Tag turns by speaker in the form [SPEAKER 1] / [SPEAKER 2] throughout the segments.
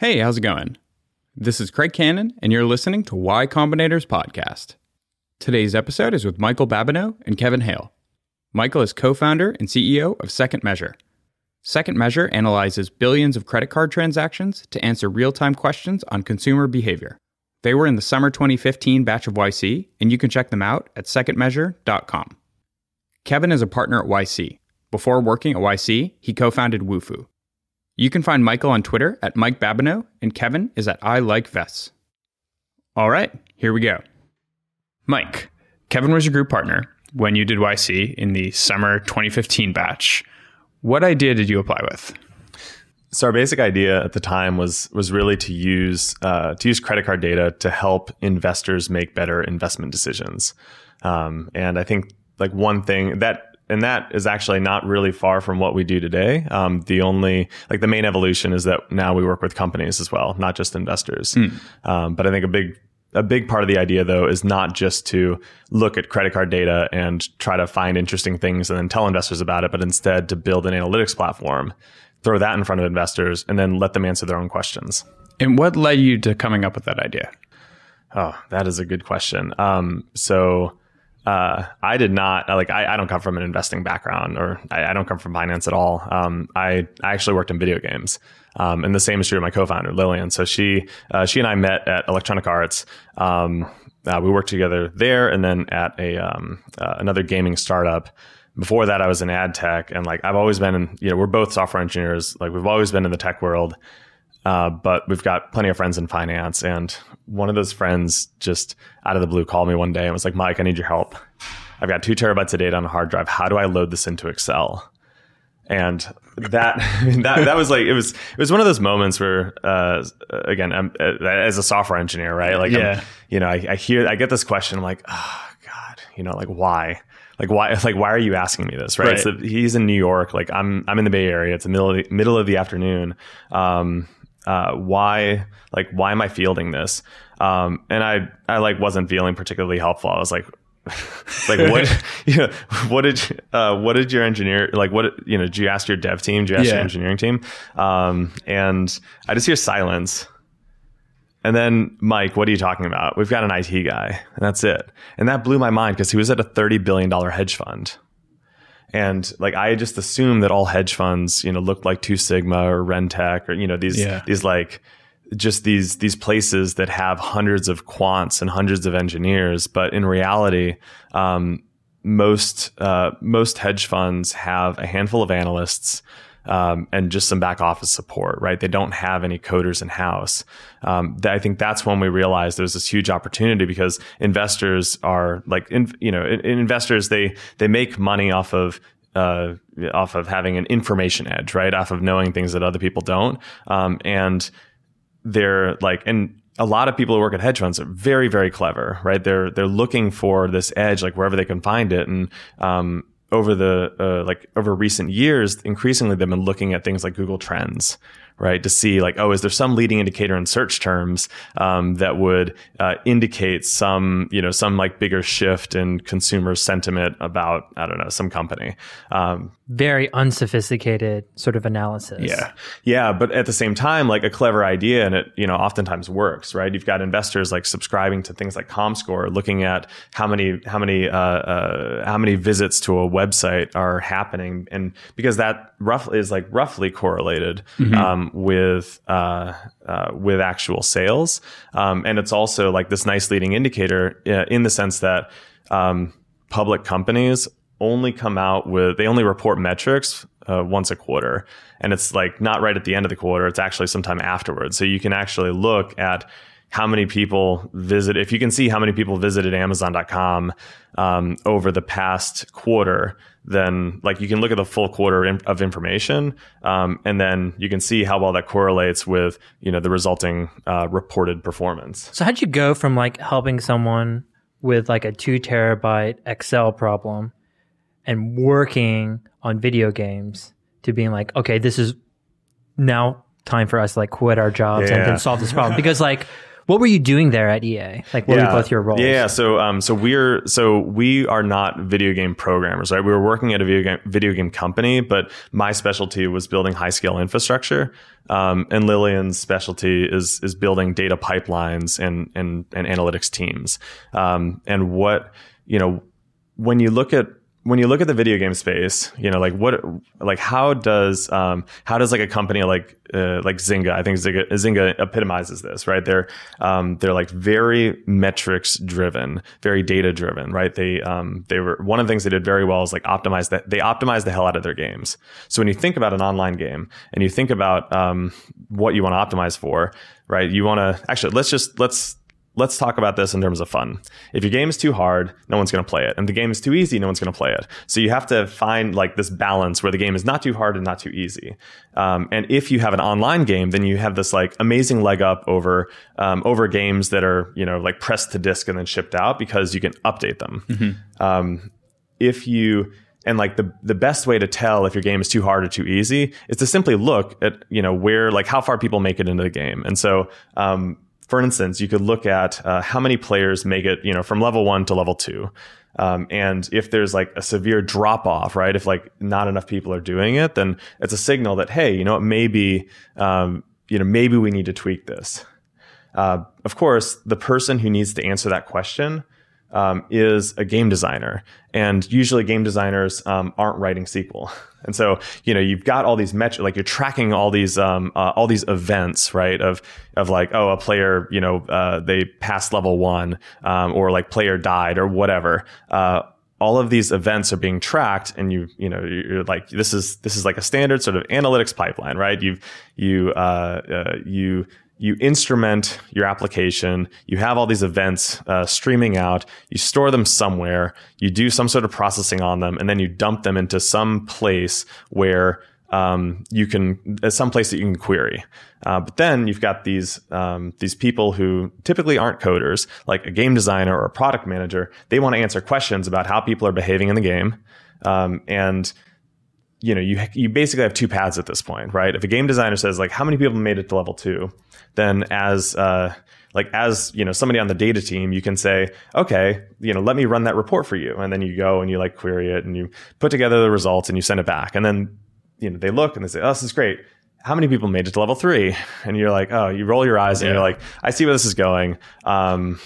[SPEAKER 1] Hey, how's it going? This is Craig Cannon, and you're listening to Y Combinator's podcast. Today's episode is with Michael Babineau and Kevin Hale. Michael is co founder and CEO of Second Measure. Second Measure analyzes billions of credit card transactions to answer real time questions on consumer behavior. They were in the summer 2015 batch of YC, and you can check them out at secondmeasure.com. Kevin is a partner at YC. Before working at YC, he co founded Wufoo. You can find Michael on Twitter at Mike Babineau, and Kevin is at I Like Vests. All right, here we go. Mike, Kevin was your group partner when you did YC in the summer 2015 batch. What idea did you apply with?
[SPEAKER 2] So our basic idea at the time was was really to use uh, to use credit card data to help investors make better investment decisions. Um, and I think like one thing that and that is actually not really far from what we do today. Um, the only like the main evolution is that now we work with companies as well, not just investors. Mm. Um, but I think a big a big part of the idea though is not just to look at credit card data and try to find interesting things and then tell investors about it, but instead to build an analytics platform, throw that in front of investors, and then let them answer their own questions.
[SPEAKER 1] And what led you to coming up with that idea?
[SPEAKER 2] Oh, that is a good question. Um, so uh, I did not like I, I, don't come from an investing background or I, I don't come from finance at all. Um, I, I actually worked in video games. Um, and the same is true of my co-founder Lillian. So she uh, she and I met at Electronic Arts. Um, uh, we worked together there, and then at a um, uh, another gaming startup. Before that, I was in ad tech, and like I've always been in. You know, we're both software engineers. Like we've always been in the tech world. Uh, but we've got plenty of friends in finance. And one of those friends just out of the blue called me one day and was like, Mike, I need your help. I've got two terabytes of data on a hard drive. How do I load this into Excel? And that, that, that was like, it was, it was one of those moments where, uh, again, I'm, uh, as a software engineer, right? Like, yeah. I'm, you know, I, I hear, I get this question. I'm like, oh God, you know, like why? like why like why are you asking me this right, right. so he's in new york like i'm i'm in the bay area it's the middle of the, middle of the afternoon um uh, why like why am I fielding this? Um, and I I like wasn't feeling particularly helpful. I was like like what you know, what did uh, what did your engineer like what you know did you ask your dev team did you ask yeah. your engineering team um, and I just hear silence and then Mike what are you talking about we've got an IT guy and that's it and that blew my mind because he was at a 30 billion dollar hedge fund and like I just assumed that all hedge funds, you know, looked like Two Sigma or Rentech or you know these yeah. these like just these these places that have hundreds of quants and hundreds of engineers. But in reality, um, most uh, most hedge funds have a handful of analysts um, and just some back office support, right? They don't have any coders in house. Um, I think that's when we realized there's this huge opportunity because investors are like, in, you know, in, investors they they make money off of uh, off of having an information edge, right? Off of knowing things that other people don't, um, and they're like, and a lot of people who work at hedge funds are very, very clever, right? They're they're looking for this edge, like wherever they can find it, and um, over the uh, like over recent years, increasingly they've been looking at things like Google Trends, right? To see like, oh, is there some leading indicator in search terms um, that would uh, indicate some, you know, some like bigger shift in consumer sentiment about, I don't know, some company. Um,
[SPEAKER 3] Very unsophisticated sort of analysis.
[SPEAKER 2] Yeah, yeah, but at the same time, like a clever idea, and it, you know, oftentimes works, right? You've got investors like subscribing to things like ComScore, looking at how many, how many, uh, uh, how many visits to a website are happening, and because that roughly is like roughly correlated. Mm-hmm. Um, with uh, uh, with actual sales, um, and it's also like this nice leading indicator uh, in the sense that um, public companies only come out with they only report metrics uh, once a quarter, and it's like not right at the end of the quarter; it's actually sometime afterwards. So you can actually look at how many people visit if you can see how many people visited amazon.com um, over the past quarter then like you can look at the full quarter of information um, and then you can see how well that correlates with you know the resulting uh, reported performance
[SPEAKER 3] so how'd you go from like helping someone with like a two terabyte excel problem and working on video games to being like okay this is now time for us to like quit our jobs yeah. and then solve this problem because like What were you doing there at EA? Like, what were both your roles?
[SPEAKER 2] Yeah, so um, so we're so we are not video game programmers, right? We were working at a video game video game company, but my specialty was building high scale infrastructure, um, and Lillian's specialty is is building data pipelines and and and analytics teams. Um, and what you know when you look at when you look at the video game space, you know, like what, like how does, um, how does like a company like, uh, like Zynga, I think Zynga, Zynga epitomizes this, right? They're, um, they're like very metrics driven, very data driven, right? They, um, they were, one of the things they did very well is like optimize that, they optimize the hell out of their games. So when you think about an online game and you think about, um, what you want to optimize for, right? You want to, actually, let's just, let's, let's talk about this in terms of fun. If your game is too hard, no one's going to play it. And the game is too easy, no one's going to play it. So you have to find like this balance where the game is not too hard and not too easy. Um, and if you have an online game, then you have this like amazing leg up over um, over games that are you know like pressed to disk and then shipped out because you can update them. Mm-hmm. Um, if you and like the the best way to tell if your game is too hard or too easy is to simply look at you know where like how far people make it into the game. And so um, for instance, you could look at uh, how many players make it, you know, from level one to level two. Um, and if there's like a severe drop off, right? If like not enough people are doing it, then it's a signal that, hey, you know, it maybe, um, you know, maybe we need to tweak this. Uh, of course, the person who needs to answer that question um, is a game designer. And usually game designers um, aren't writing SQL. And so, you know, you've got all these metrics, like you're tracking all these, um, uh, all these events, right? Of, of like, oh, a player, you know, uh, they passed level one, um, or like player died or whatever. Uh, all of these events are being tracked and you you know you're like this is this is like a standard sort of analytics pipeline right you've you uh, uh, you you instrument your application, you have all these events uh, streaming out, you store them somewhere, you do some sort of processing on them, and then you dump them into some place where um, you can, uh, some place that you can query. Uh, but then you've got these um, these people who typically aren't coders, like a game designer or a product manager. They want to answer questions about how people are behaving in the game, um, and you know, you you basically have two paths at this point, right? If a game designer says like, how many people made it to level two, then as uh, like as you know somebody on the data team, you can say, okay, you know, let me run that report for you, and then you go and you like query it and you put together the results and you send it back, and then you know they look and they say, oh, this is great. How many people made it to level three? And you're like, oh, you roll your eyes and you're like, I see where this is going. Um,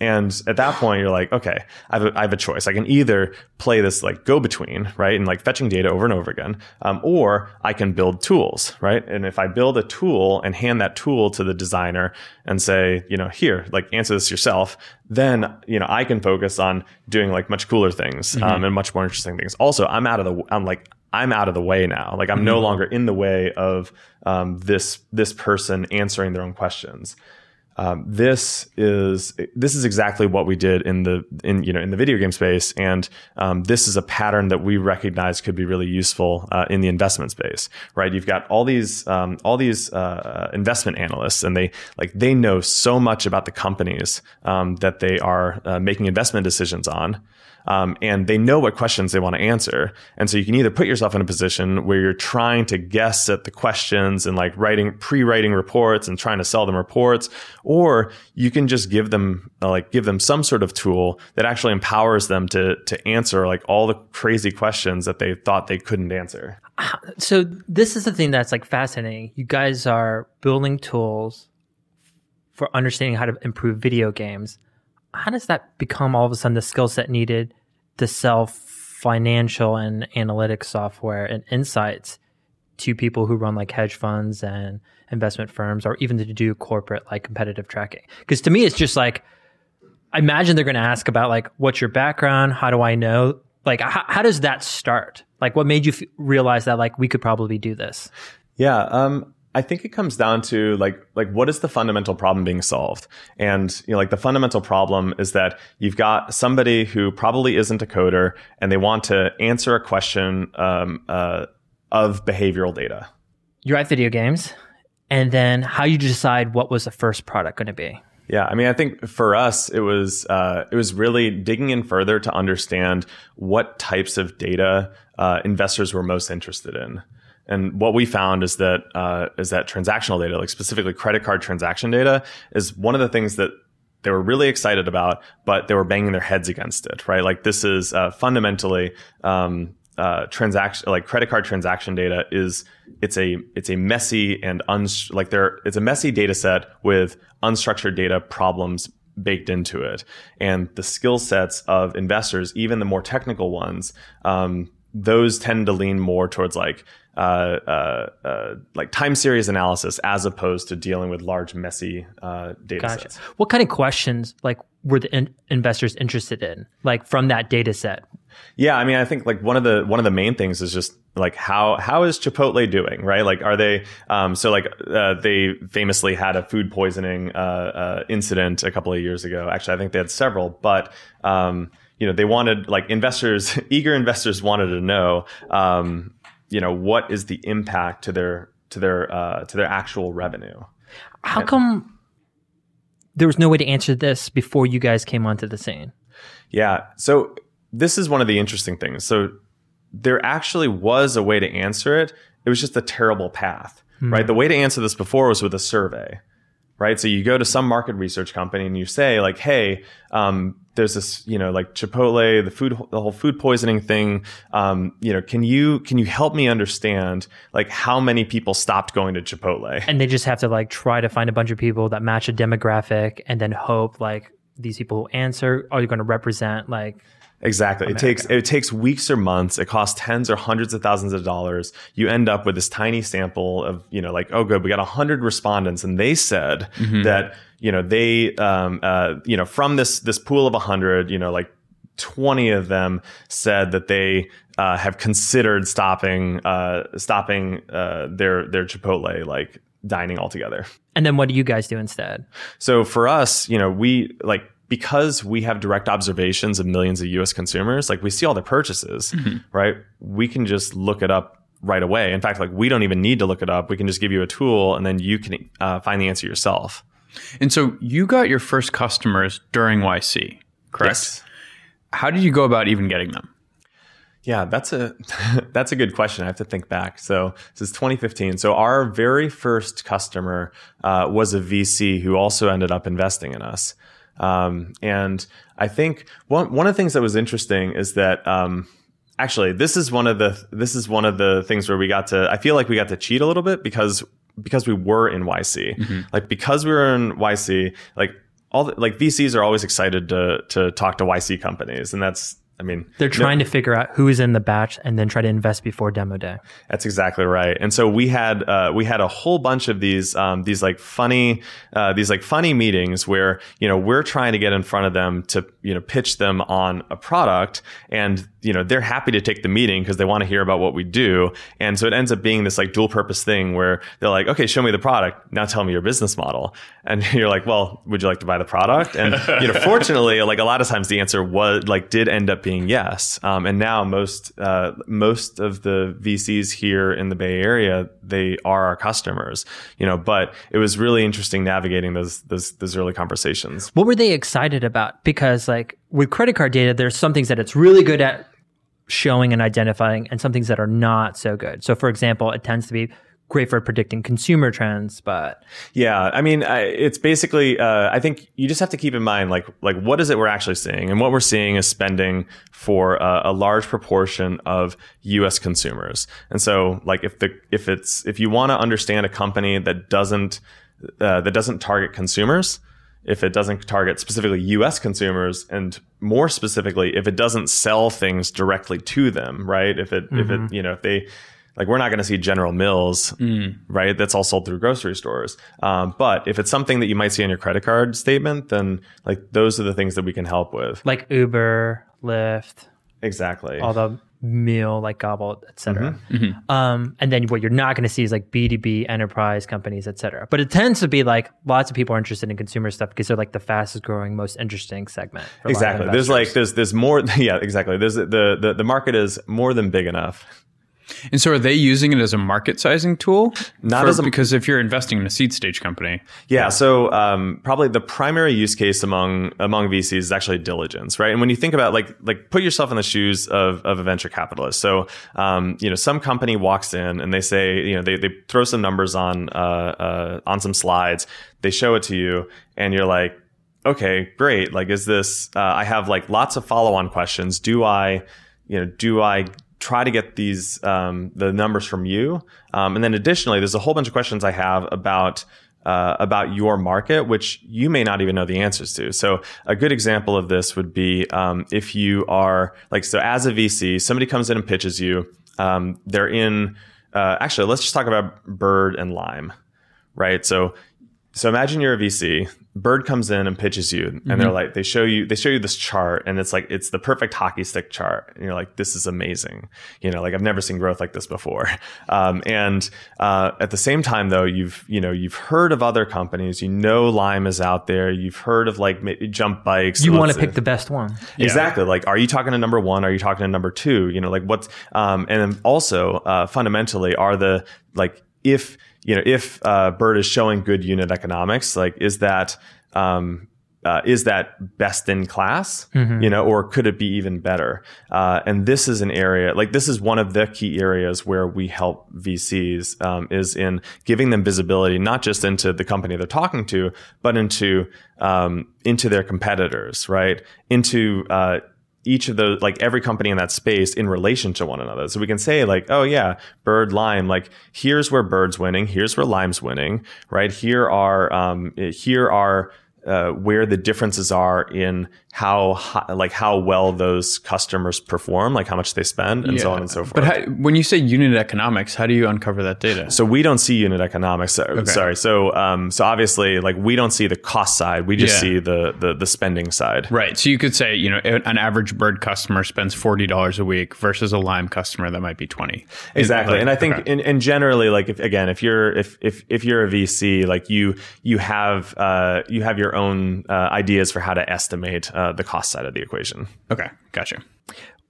[SPEAKER 2] and at that point, you're like, okay, I have, a, I have a choice. I can either play this like go between, right? And like fetching data over and over again. Um, or I can build tools, right? And if I build a tool and hand that tool to the designer and say, you know, here, like answer this yourself, then, you know, I can focus on doing like much cooler things, mm-hmm. um, and much more interesting things. Also, I'm out of the, I'm like, I'm out of the way now. Like I'm mm-hmm. no longer in the way of um, this this person answering their own questions. Um, this is this is exactly what we did in the in you know in the video game space, and um, this is a pattern that we recognize could be really useful uh, in the investment space. Right? You've got all these um, all these uh, investment analysts, and they like they know so much about the companies um, that they are uh, making investment decisions on. Um, and they know what questions they want to answer. And so you can either put yourself in a position where you're trying to guess at the questions and like writing, pre-writing reports and trying to sell them reports, or you can just give them uh, like give them some sort of tool that actually empowers them to to answer like all the crazy questions that they thought they couldn't answer.
[SPEAKER 3] So this is the thing that's like fascinating. You guys are building tools for understanding how to improve video games how does that become all of a sudden the skill set needed to sell financial and analytic software and insights to people who run like hedge funds and investment firms or even to do corporate like competitive tracking? Because to me it's just like i imagine they're going to ask about like what's your background? How do i know? Like how, how does that start? Like what made you f- realize that like we could probably do this?
[SPEAKER 2] Yeah um I think it comes down to like like what is the fundamental problem being solved? And you know, like the fundamental problem is that you've got somebody who probably isn't a coder and they want to answer a question um, uh, of behavioral data.
[SPEAKER 3] You write video games, and then how you decide what was the first product going to be?
[SPEAKER 2] Yeah, I mean, I think for us, it was uh, it was really digging in further to understand what types of data uh, investors were most interested in. And what we found is that uh, is that transactional data, like specifically credit card transaction data, is one of the things that they were really excited about, but they were banging their heads against it, right? Like this is uh, fundamentally um, uh, transaction, like credit card transaction data is it's a it's a messy and uns like there it's a messy data set with unstructured data problems baked into it, and the skill sets of investors, even the more technical ones, um, those tend to lean more towards like uh, uh, uh, like time series analysis as opposed to dealing with large messy uh, data
[SPEAKER 3] Gotcha.
[SPEAKER 2] sets.
[SPEAKER 3] What kind of questions like were the in- investors interested in, like from that data set?
[SPEAKER 2] Yeah, I mean, I think like one of the one of the main things is just like how how is Chipotle doing, right? Like, are they um, so like uh, they famously had a food poisoning uh, uh, incident a couple of years ago. Actually, I think they had several, but um, you know, they wanted like investors, eager investors wanted to know, um, you know, what is the impact to their to their uh, to their actual revenue.
[SPEAKER 3] How come there was no way to answer this before you guys came onto the scene?
[SPEAKER 2] Yeah. So this is one of the interesting things. So there actually was a way to answer it. It was just a terrible path, right? The way to answer this before was with a survey, right? So you go to some market research company and you say like, "Hey, um, there's this, you know, like Chipotle, the food, the whole food poisoning thing. Um, you know, can you can you help me understand like how many people stopped going to Chipotle?"
[SPEAKER 3] And they just have to like try to find a bunch of people that match a demographic and then hope like these people who answer are going to represent like
[SPEAKER 2] Exactly. It takes it takes weeks or months. It costs tens or hundreds of thousands of dollars. You end up with this tiny sample of you know like oh good we got hundred respondents and they said that you know they um, uh, you know from this this pool of hundred you know like twenty of them said that they uh, have considered stopping uh, stopping uh, their their Chipotle like dining altogether.
[SPEAKER 3] and then what do you guys do instead?
[SPEAKER 2] So for us, you know, we like because we have direct observations of millions of US consumers, like we see all their purchases, right? We can just look it up right away. In fact, like we don't even need to look it up. We can just give you a tool and then you can uh, find the answer yourself.
[SPEAKER 1] And so you got your first customers during YC, correct?
[SPEAKER 2] Yes.
[SPEAKER 1] How did you go about even getting them?
[SPEAKER 2] Yeah, that's a that's a good question. I have to think back. So this is 2015. So our very first customer uh, was a VC who also ended up investing in us. Um, and I think one one of the things that was interesting is that um, actually this is one of the this is one of the things where we got to I feel like we got to cheat a little bit because because we were in YC. Like because we were in YC, like all the, like VCs are always excited to to talk to YC companies, and that's I mean
[SPEAKER 3] They're trying to figure out who is in the batch and then try to invest before demo day.
[SPEAKER 2] That's exactly right. And so we had uh, we had a whole bunch of these um, these like funny uh, these like funny meetings where you know we're trying to get in front of them to you know pitch them on a product, and you know they're happy to take the meeting because they want to hear about what we do. And so it ends up being this like dual purpose thing where they're like, okay, show me the product, now tell me your business model, and you're like, well, would you like to buy the product? And you know, fortunately, like a lot of times the answer was like did end up being yes. Um, and now most uh, most of the VCs here in the Bay Area they are our customers. You know, but it was really interesting navigating those those those early conversations.
[SPEAKER 3] What were they excited about? Because like with credit card data, there's some things that it's really good at showing and identifying and some things that are not so good. So for example, it tends to be great for predicting consumer trends, but
[SPEAKER 2] Yeah, I mean, I, it's basically. Uh, I think you just have to keep in mind, like, like what is it we're actually seeing, and what we're seeing is spending for a, a large proportion of U.S. consumers. And so, like, if the if it's if you want to understand a company that doesn't uh, that doesn't target consumers, if it doesn't target specifically US consumers and more specifically if it doesn't sell things directly to them, right? If it if it you know if they like we're not going to see General Mills, right? That's all sold through grocery stores. Um, but if it's something that you might see on your credit card statement, then like those are the things that we can help with.
[SPEAKER 3] like Uber, Lyft,
[SPEAKER 2] Exactly.
[SPEAKER 3] all the meal like Gobble, etc. Um, and then what you're not going to see is like B2B enterprise companies, etc. But it tends to be like lots of people are interested in consumer stuff because they're like the fastest growing, most interesting segment. for a lot of
[SPEAKER 2] exactly. There's like there's there's more. Yeah, exactly. There's the the the market is more than big enough.
[SPEAKER 1] And so, are they using it as a market sizing tool?
[SPEAKER 2] Not
[SPEAKER 1] For-
[SPEAKER 2] as a-
[SPEAKER 1] because if you're investing in a seed stage company,
[SPEAKER 2] Yeah. So um, probably the primary use case among among VCs is actually diligence, right? And when you think about like like put yourself in the shoes of, of a venture capitalist. So um, you know, some company walks in and they say, you know, they, they throw some numbers on uh, uh, on some slides, they show it to you, and you're like, okay, great. Like, is this? Uh, I have like lots of follow on questions. Do I, you know, do I try to get these um, the numbers from you? Um, and then additionally, there's a whole bunch of questions I have about. Uh, about your market, which you may not even know the answers to. So a good example of this would be um, if you are like so as a VC, somebody comes in and pitches you. Um, they're in. Uh, actually, let's just talk about Bird and Lime, right? So so imagine you're a VC. Bird comes in and pitches you, and they're like, they show you, they show you this chart, and it's like it's the perfect hockey stick chart, and you're like, this is amazing. You know, like I've never seen growth like this before. Um, and uh, at the same time, though, you've you know you've heard of other companies, you know Lime is out there, you've heard of like maybe jump bikes.
[SPEAKER 3] You want to pick the best one.
[SPEAKER 2] Exactly. Like, are you talking to number one? Are you talking to number two? You know, like what's, um, and then also, uh, fundamentally are the, like, if, you know, if, uh, Bird is showing good unit economics, like, is that, um, uh, is that best in class, you know, or could it be even better? Uh, and this is an area, like this is one of the key areas where we help VCs, um, is in giving them visibility, not just into the company they're talking to, but into, um, into their competitors, right? Into, uh, each of those, like every company in that space in relation to one another. So we can say like, oh yeah, Bird, Lime, like here's where Bird's winning, here's where Lime's winning, right? Here are, um, here are, uh, where the differences are in how like how well those customers perform, like how much they spend, and so on and so forth.
[SPEAKER 1] But how, when you say unit economics, how do you uncover that data?
[SPEAKER 2] so we don't see unit economics. So- Sorry. So um, so obviously, like we don't see the cost side. We just
[SPEAKER 1] Yeah.
[SPEAKER 2] see the, the the spending side.
[SPEAKER 1] Right. So you could say, you know, an average bird customer spends forty dollars a week versus a Lime customer that might be twenty.
[SPEAKER 2] exactly
[SPEAKER 1] Like,
[SPEAKER 2] and i think
[SPEAKER 1] okay.
[SPEAKER 2] and, and generally like if again if you're if if if you're a vc like you you have uh you have your own uh, ideas for how to estimate uh, the cost side of the equation
[SPEAKER 1] okay, gotcha.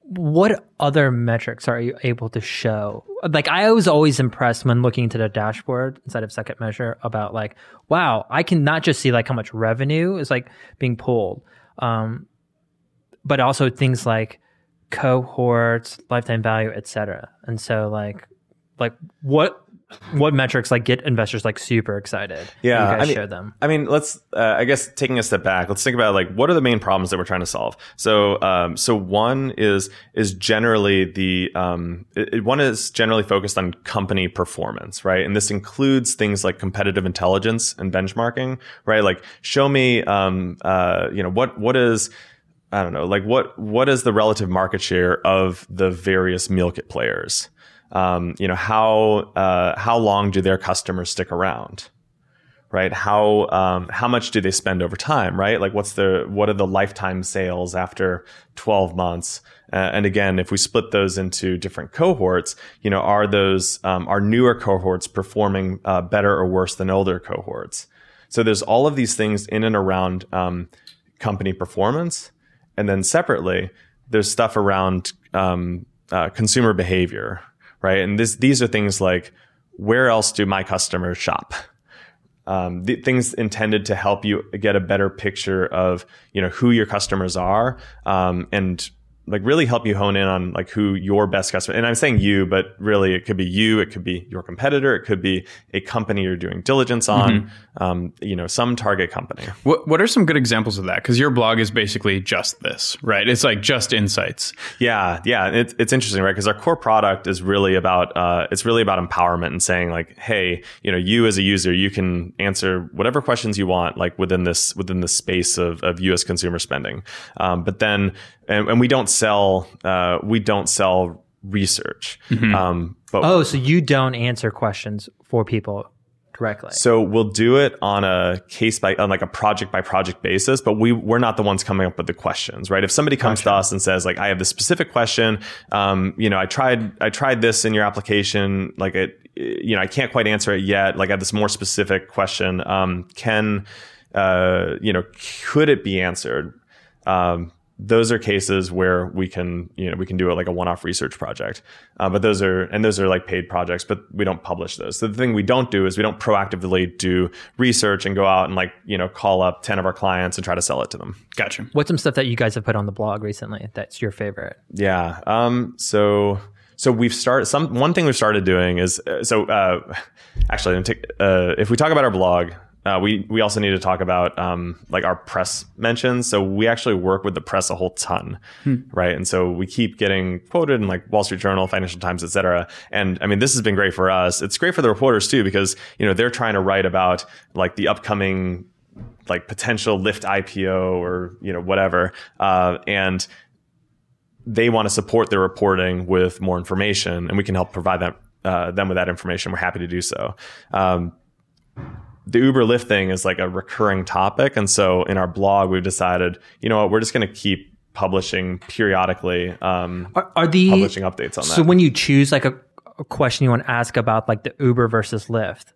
[SPEAKER 3] What other metrics are you able to show? Like I was always impressed when looking into the dashboard inside of Second Measure about like, wow, I can not just see like how much revenue is like being pulled, um, but also things like cohorts, lifetime value, etc. And so like, like what what metrics like get investors like super excited?
[SPEAKER 2] Yeah,
[SPEAKER 3] you guys
[SPEAKER 2] I mean-
[SPEAKER 3] share them.
[SPEAKER 2] I mean, let's. Uh, I guess taking a step back, let's think about like what are the main problems that we're trying to solve. So, um, so one is is generally the um, it, one is generally focused on company performance, right? And this includes things like competitive intelligence and benchmarking, right? Like, show me, um, uh, you know, what what is I don't know, like what what is the relative market share of the various meal kit players? Um, you know, how uh, how long do their customers stick around? Right? How um, how much do they spend over time? Right? Like, what's the what are the lifetime sales after twelve months? Uh, and again, if we split those into different cohorts, you know, are those um, are newer cohorts performing uh, better or worse than older cohorts? So there's all of these things in and around um, company performance, and then separately, there's stuff around um, uh, consumer behavior, right? And this these are things like where else do my customers shop? Um, things intended to help you get a better picture of you know who your customers are um, and like really help you hone in on like who your best customer and i'm saying you but really it could be you it could be your competitor it could be a company you're doing diligence on um, you know some target company
[SPEAKER 1] What what are some good examples of that? Because your blog is basically just this, right? It's like just insights.
[SPEAKER 2] Yeah, yeah, it's it's interesting, right? Because our core product is really about uh, it's really about empowerment and saying like, hey, you know, you as a user, you can answer whatever questions you want, like within this within the space of of U.S. consumer spending. Um, but then, and, and we don't sell uh, we don't sell research, um, but
[SPEAKER 3] Oh, so you don't answer questions for people directly.
[SPEAKER 2] So we'll do it on a case by on like a project by project basis, but we we're not the ones coming up with the questions, right? If somebody comes to us and says like, I have this specific question, um, you know, I tried I tried this in your application, like it, you know, I can't quite answer it yet. Like I have this more specific question. Um, can, uh, you know, could it be answered? Um, those are cases where we can you know we can do it like a one-off research project uh, but those are and those are like paid projects but we don't publish those so the thing we don't do is we don't proactively do research and go out and like you know call up 10 of our clients and try to sell it to them
[SPEAKER 1] Gotcha.
[SPEAKER 3] What's some stuff that you guys have put on the blog recently that's your favorite?
[SPEAKER 2] yeah um so so we've started some one thing we've started doing is uh, so uh actually uh, if we talk about our blog uh, we we also need to talk about um, like our press mentions. So we actually work with the press a whole ton, right? And so we keep getting quoted in like Wall Street Journal, Financial Times, et cetera. And I mean, this has been great for us. It's great for the reporters too because you know they're trying to write about like the upcoming like potential Lyft IPO or you know whatever, uh, and they want to support their reporting with more information, and we can help provide them uh, them with that information. We're happy to do so. Um, the Uber Lyft thing is like a recurring topic. And so in our blog, we've decided, you know what, we're just going to keep publishing periodically, um,
[SPEAKER 3] Are, are the
[SPEAKER 2] publishing updates on that.
[SPEAKER 3] so when you choose like a, a question you want to ask about like the Uber versus Lyft,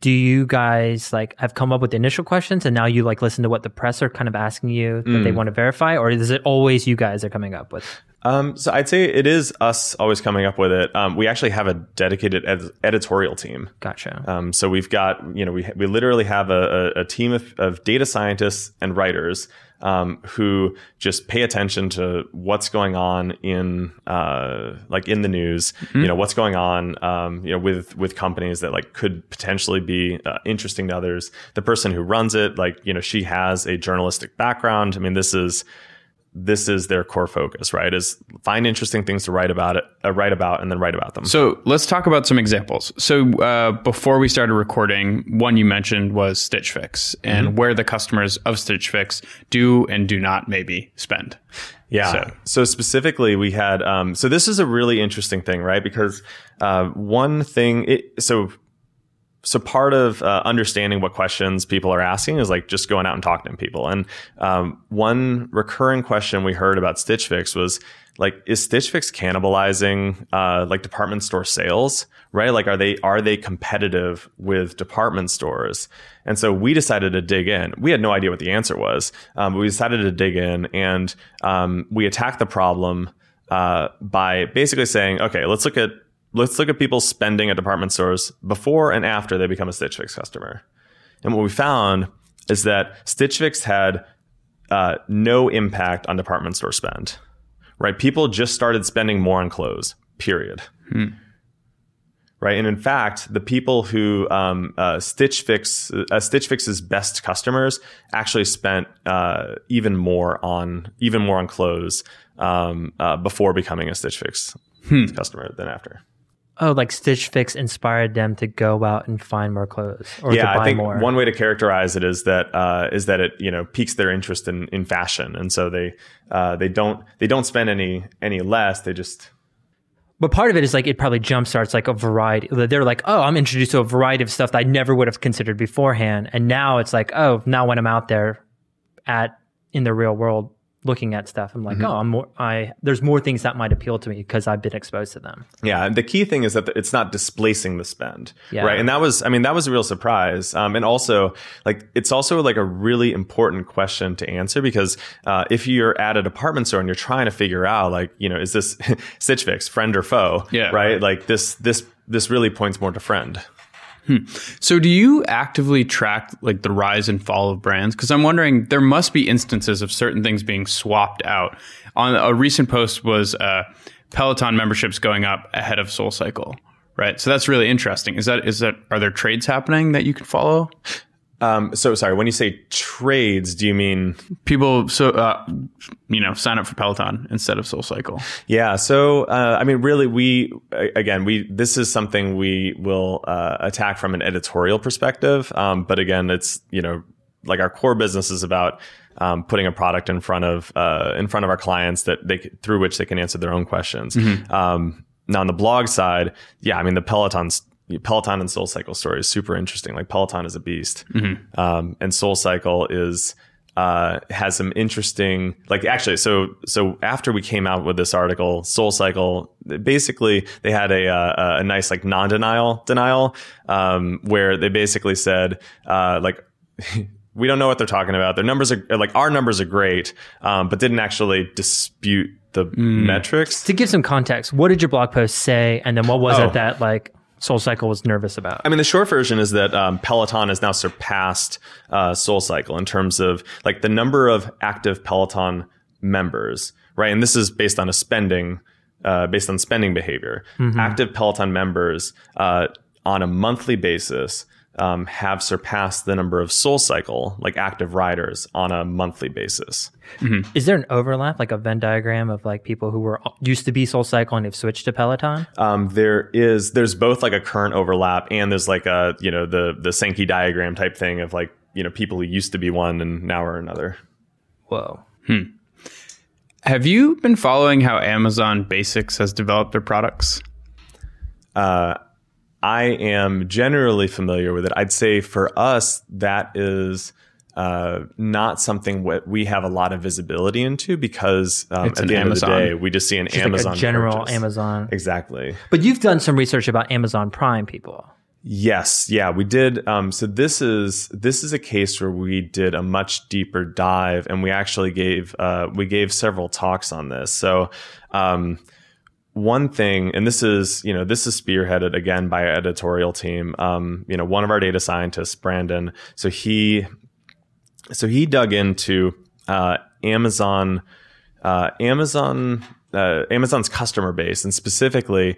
[SPEAKER 3] do you guys like have come up with the initial questions and now you like listen to what the press are kind of asking you that
[SPEAKER 2] Mm.
[SPEAKER 3] they want to verify, or is it always you guys are coming up with?
[SPEAKER 2] Um, so I'd say it is us always coming up with it. Um, we actually have a dedicated ed- editorial team.
[SPEAKER 3] Gotcha.
[SPEAKER 2] Um, so we've got, you know, we, we literally have a, a, a team of, of data scientists and writers um, who just pay attention to what's going on in, uh, like in the news. You know, what's going on, um, you know, with with companies that like could potentially be uh, interesting to others. The person who runs it, like, you know, she has a journalistic background. I mean, this is this is their core focus, right? Is find interesting things to write about it, uh, write about, and then write about them.
[SPEAKER 1] So let's talk about some examples. So uh, before we started recording, one you mentioned was Stitch Fix and where the customers of Stitch Fix do and do not maybe spend.
[SPEAKER 2] Yeah.
[SPEAKER 1] So-
[SPEAKER 2] So, specifically, we had. Um, so this is a really interesting thing, right? Because uh, one thing. It, so so part of uh, understanding what questions people are asking is like just going out and talking to people. And um, one recurring question we heard about Stitch Fix was like, is Stitch Fix cannibalizing uh, like department store sales? Right? Like, are they are they competitive with department stores? And so we decided to dig in. We had no idea what the answer was, um, but we decided to dig in and um, we attacked the problem uh, by basically saying, okay, let's look at let's look at people spending at department stores before and after they become a Stitch Fix customer. And what we found is that Stitch Fix had uh, no impact on department store spend. Right? People just started spending more on clothes. Period. Right, and in fact, the people who um, uh, Stitch Fix, uh, Stitch Fix's best customers, actually spent uh, even more on even more on clothes um, uh, before becoming a Stitch Fix customer than after.
[SPEAKER 3] Oh, like Stitch Fix inspired them to go out and find more clothes or
[SPEAKER 2] yeah,
[SPEAKER 3] to buy
[SPEAKER 2] I think
[SPEAKER 3] more.
[SPEAKER 2] one way to characterize it is that uh, is that it you know piques their interest in, in fashion, and so they uh, they don't they don't spend any any less. They just
[SPEAKER 3] But part of it is like it probably jumpstarts like a variety. They're like, oh, I'm introduced to a variety of stuff that I never would have considered beforehand, and now it's like, oh, now when I'm out there at in the real world looking at stuff, I'm like,
[SPEAKER 2] Mm-hmm.
[SPEAKER 3] oh, I'm more. I there's more things that might appeal to me because I've been exposed to them.
[SPEAKER 2] Yeah, and the key thing is that it's not displacing the spend,
[SPEAKER 3] Yeah.
[SPEAKER 2] right? And that was, I mean, that was a real surprise. Um, and also, like, it's also like a really important question to answer because uh, if you're at a department store and you're trying to figure out, like, you know, is this Stitch Fix friend or foe?
[SPEAKER 1] Yeah.
[SPEAKER 2] right. Like this, this, this really points more to friend.
[SPEAKER 1] So do you actively track like the rise and fall of brands? Because I'm wondering there must be instances of certain things being swapped out. On a recent post was uh, Peloton memberships going up ahead of SoulCycle, right? So that's really interesting. Is that is that are there trades happening that you can follow?
[SPEAKER 2] Um, so sorry, when you say trades, do you mean
[SPEAKER 1] People so uh, you know sign up for Peloton instead of SoulCycle.
[SPEAKER 2] Yeah. So, uh, I mean, really, we again, we this is something we will uh, attack from an editorial perspective. Um, but again, it's you know, like our core business is about um, putting a product in front of uh, in front of our clients that they through which they can answer their own questions. Um, now, on the blog side, yeah, I mean, the Peloton's Peloton and Soul Cycle story is super interesting. Like Peloton is a beast, um, and Soul Cycle is uh, has some interesting like actually so so after we came out with this article soul cycle basically they had a uh, a nice like non-denial denial um, where they basically said uh, like we don't know what they're talking about. Their numbers are like our numbers are great, um, but didn't actually dispute the metrics.
[SPEAKER 3] To give some context, what did your blog post say, and then what was
[SPEAKER 2] Oh.
[SPEAKER 3] it that like SoulCycle was nervous about?
[SPEAKER 2] I mean, the short version is that um, Peloton has now surpassed uh, SoulCycle in terms of like the number of active Peloton members, right? And this is based on a spending, uh, based on spending behavior. Active Peloton members uh, on a monthly basis um, have surpassed the number of SoulCycle, like active riders, on a monthly basis.
[SPEAKER 3] Is there an overlap, like a Venn diagram of like people who were used to be SoulCycle and they've switched to Peloton?
[SPEAKER 2] um, there is there's both like a current overlap and there's like a you know the the Sankey diagram type thing of like you know people who used to be one and now are another.
[SPEAKER 3] Whoa.
[SPEAKER 1] Have you been following how Amazon Basics has developed their products?
[SPEAKER 2] Uh, I am generally familiar with it. I'd say for us that is uh, not something what we have a lot of visibility into because um, at the end of the day we just see an
[SPEAKER 3] Just
[SPEAKER 2] Amazon
[SPEAKER 3] like a general
[SPEAKER 2] purchase.
[SPEAKER 3] Amazon.
[SPEAKER 2] Exactly.
[SPEAKER 3] But you've done some research about Amazon Prime people.
[SPEAKER 2] Yes, yeah, we did. Um, so this is this is a case where we did a much deeper dive, and we actually gave uh, we gave several talks on this. So um, one thing, and this is you know this is spearheaded again by our editorial team. Um, you know, one of our data scientists, Brandon. So he so he dug into uh, Amazon uh, Amazon uh, Amazon's customer base, and specifically,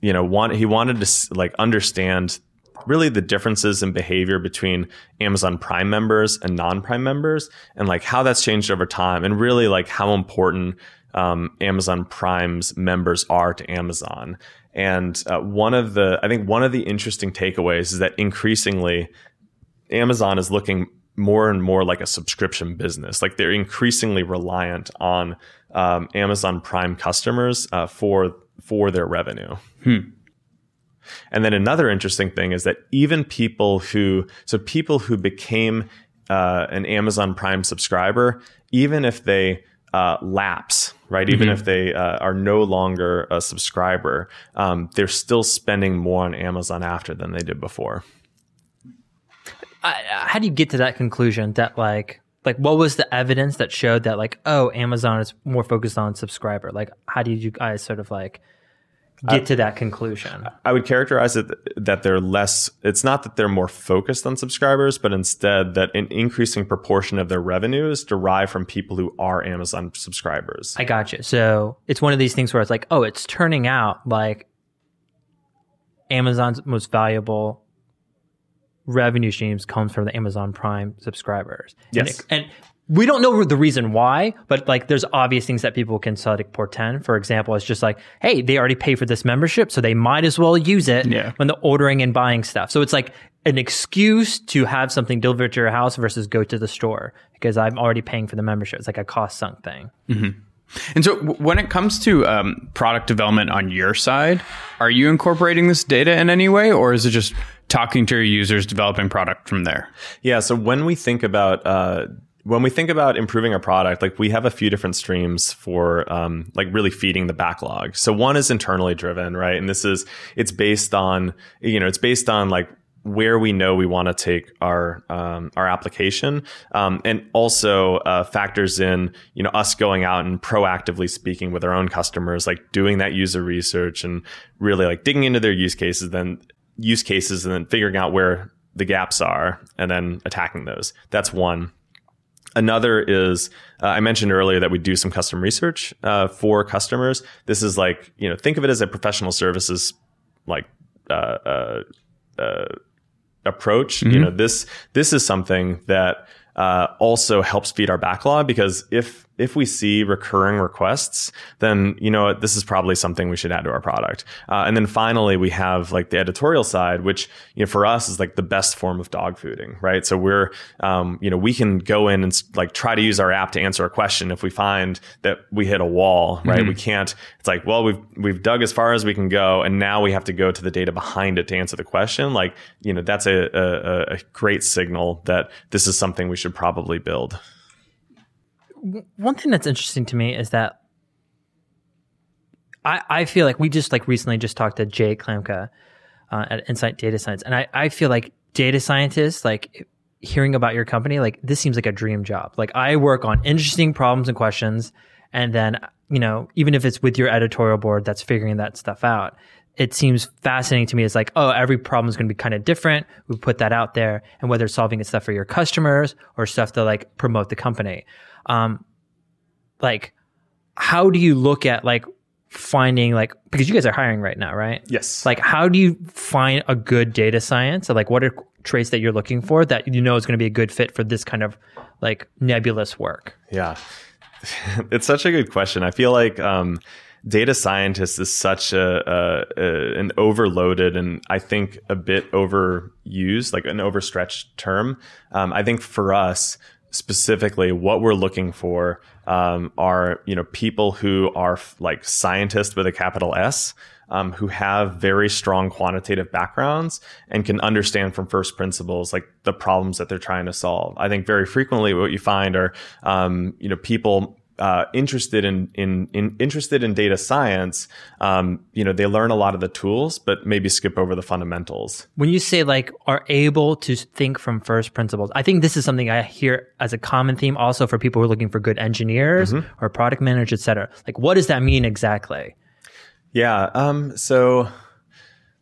[SPEAKER 2] you know, want he wanted to like understand really the differences in behavior between Amazon Prime members and non-Prime members, and like how that's changed over time, and really like how important um, Amazon Prime's members are to Amazon. And uh, one of the, I think one of the interesting takeaways is that increasingly Amazon is looking more and more like a subscription business. Like they're increasingly reliant on um, Amazon Prime customers uh, for for their revenue. And then another interesting thing is that even people who, so people who became uh, an Amazon Prime subscriber, even if they uh, lapse, right? Even if they uh, are no longer a subscriber, um, they're still spending more on Amazon after than they did before.
[SPEAKER 3] I, how do you get to that conclusion that like like what was the evidence that showed that like oh Amazon is more focused on subscriber? Like how did you guys sort of like get to that conclusion?
[SPEAKER 2] I would characterize it that they're less, it's not that they're more focused on subscribers, but instead that an increasing proportion of their revenue is derived from people who are Amazon subscribers.
[SPEAKER 3] I got you. So it's one of these things where it's like, oh, it's turning out like Amazon's most valuable revenue streams comes from the Amazon Prime subscribers. And
[SPEAKER 2] Yes.
[SPEAKER 3] it- And, we don't know the reason why, but like there's obvious things that people can sort of portend. For example, it's just like, hey, they already pay for this membership, so they might as well use it
[SPEAKER 1] Yeah.
[SPEAKER 3] when they're ordering and buying stuff. So it's like an excuse to have something delivered to your house versus go to the store because I'm already paying for the membership. It's like a cost sunk thing.
[SPEAKER 1] And so, w- when it comes to um, product development on your side, are you incorporating this data in any way, or is it just talking to your users, developing product from there?
[SPEAKER 2] Yeah. So when we think about, uh, when we think about improving our product, like we have a few different streams for um, like really feeding the backlog. So one is internally driven, right? And this is it's based on you know it's based on like where we know we want to take our um, our application, um, and also uh, factors in you know us going out and proactively speaking with our own customers, like doing that user research and really like digging into their use cases, then use cases, and then figuring out where the gaps are, and then attacking those. That's one. Another is uh, I mentioned earlier that we do some custom research uh, for customers. This is like you know think of it as a professional services like uh, uh, uh, approach. You know this this is something that uh, also helps feed our backlog because if if we see recurring requests, then you know this is probably something we should add to our product. Uh, and then finally, we have like the editorial side, which you know for us is like the best form of dog fooding, right? So we're um, you know we can go in and like try to use our app to answer a question if we find that we hit a wall, right? We can't. It's like well we've we've dug as far as we can go, and now we have to go to the data behind it to answer the question. Like you know that's a a, a great signal that this is something we should probably build.
[SPEAKER 3] one thing that's interesting to me is that I, I feel like we just like recently just talked to Jake Klamka uh, at Insight Data Science, and I, I feel like data scientists like hearing about your company, like this seems like a dream job. Like I work on interesting problems and questions, and then you know, even if it's with your editorial board that's figuring that stuff out, it seems fascinating to me. It's like, oh, every problem is going to be kind of different. We put that out there, and whether it's solving it stuff for your customers or stuff to like promote the company, um, like how do you look at like finding like because you guys are hiring right now, right?
[SPEAKER 2] Yes.
[SPEAKER 3] Like how do you find a good data science? Like what are traits that you're looking for that you know is going to be a good fit for this kind of like nebulous work?
[SPEAKER 2] Yeah. it's such a good question. I feel like um, data scientist is such a, a, a, an overloaded and I think a bit overused, like an overstretched term. Um, I think for us specifically, what we're looking for um, are you know people who are f- like scientists with a capital S. Um, who have very strong quantitative backgrounds and can understand from first principles like the problems that they're trying to solve. I think very frequently what you find are um, you know people uh, interested in, in, in interested in data science, um, you know, they learn a lot of the tools, but maybe skip over the fundamentals.
[SPEAKER 3] When you say like are able to think from first principles, I think this is something I hear as a common theme also for people who are looking for good engineers mm-hmm. or product managers, et cetera. Like, what does that mean exactly?
[SPEAKER 2] Yeah. Um, so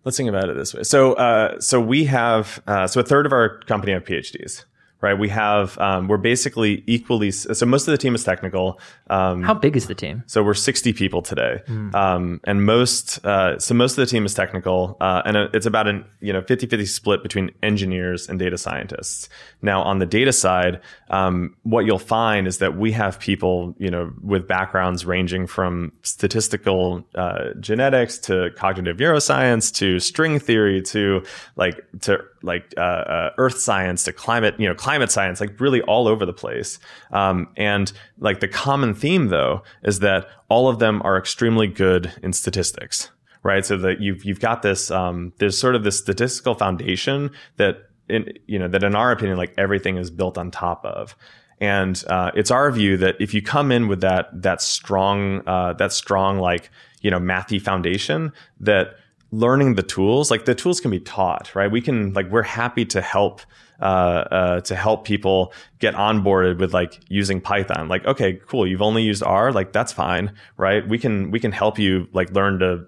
[SPEAKER 2] let's think about it this way. So, uh, so we have, uh, so a third of our company have PhDs right? We have um, we're basically equally so most of the team is technical.
[SPEAKER 3] Um, How big is the team?
[SPEAKER 2] So we're 60 people today, mm. um, and most uh, so most of the team is technical, uh, and it's about an you know 50-50 split between engineers and data scientists. Now on the data side, um, what you'll find is that we have people you know with backgrounds ranging from statistical uh, genetics to cognitive neuroscience to string theory to like to like uh, uh, earth science to climate, you know, climate science, like really all over the place. Um, and like the common theme though is that all of them are extremely good in statistics, right? So that you've you've got this um, there's sort of this statistical foundation that in you know that in our opinion like everything is built on top of. And uh, it's our view that if you come in with that that strong uh, that strong like you know mathy foundation that learning the tools like the tools can be taught right? We can like we're happy to help uh, uh, to help people get onboarded with like using python. Like okay cool you've only used r like that's fine right? We can we can help you like learn to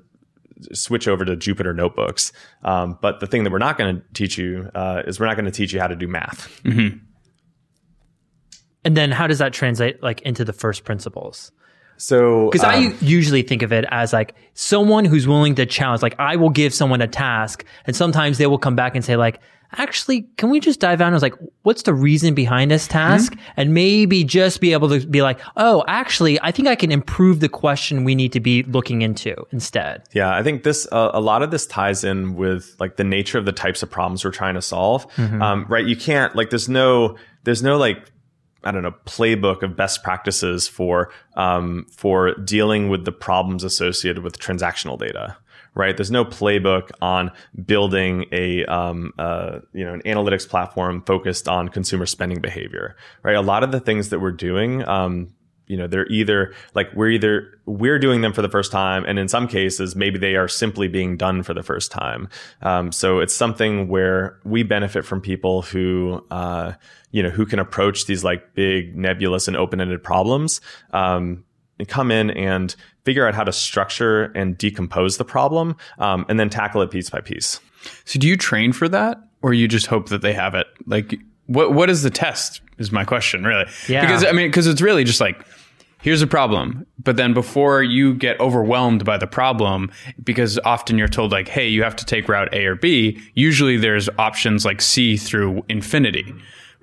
[SPEAKER 2] switch over to jupyter notebooks. Um, but the thing that we're not going to teach you uh, is we're not going to teach you how to do math. Mm-hmm.
[SPEAKER 3] and then how does that translate like into the first principles
[SPEAKER 2] so,
[SPEAKER 3] because um, I usually think of it as like someone who's willing to challenge. Like I will give someone a task, and sometimes they will come back and say, like, actually, can we just dive down? I was like, what's the reason behind this task? Mm-hmm. And maybe just be able to be like, oh, actually, I think I can improve the question we need to be looking into instead.
[SPEAKER 2] Yeah, I think this uh, a lot of this ties in with like the nature of the types of problems we're trying to solve. Mm-hmm. Um, right? You can't like there's no there's no like I don't know playbook of best practices for um, for dealing with the problems associated with transactional data. Right, there's no playbook on building a um, uh, you know an analytics platform focused on consumer spending behavior. Right, a lot of the things that we're doing, um, you know they're either like we're either we're doing them for the first time and in some cases maybe they are simply being done for the first time. Um, so it's something where we benefit from people who uh, you know who can approach these like big nebulous and open-ended problems um, and come in and figure out how to structure and decompose the problem um, and then tackle it piece by piece.
[SPEAKER 1] So do you train for that or you just hope that they have it? Like what what is the test is my question really. Yeah. Because i mean because it's really just like here's a problem. But then before you get overwhelmed by the problem because often you're told like hey you have to take route a or b usually there's options like c through infinity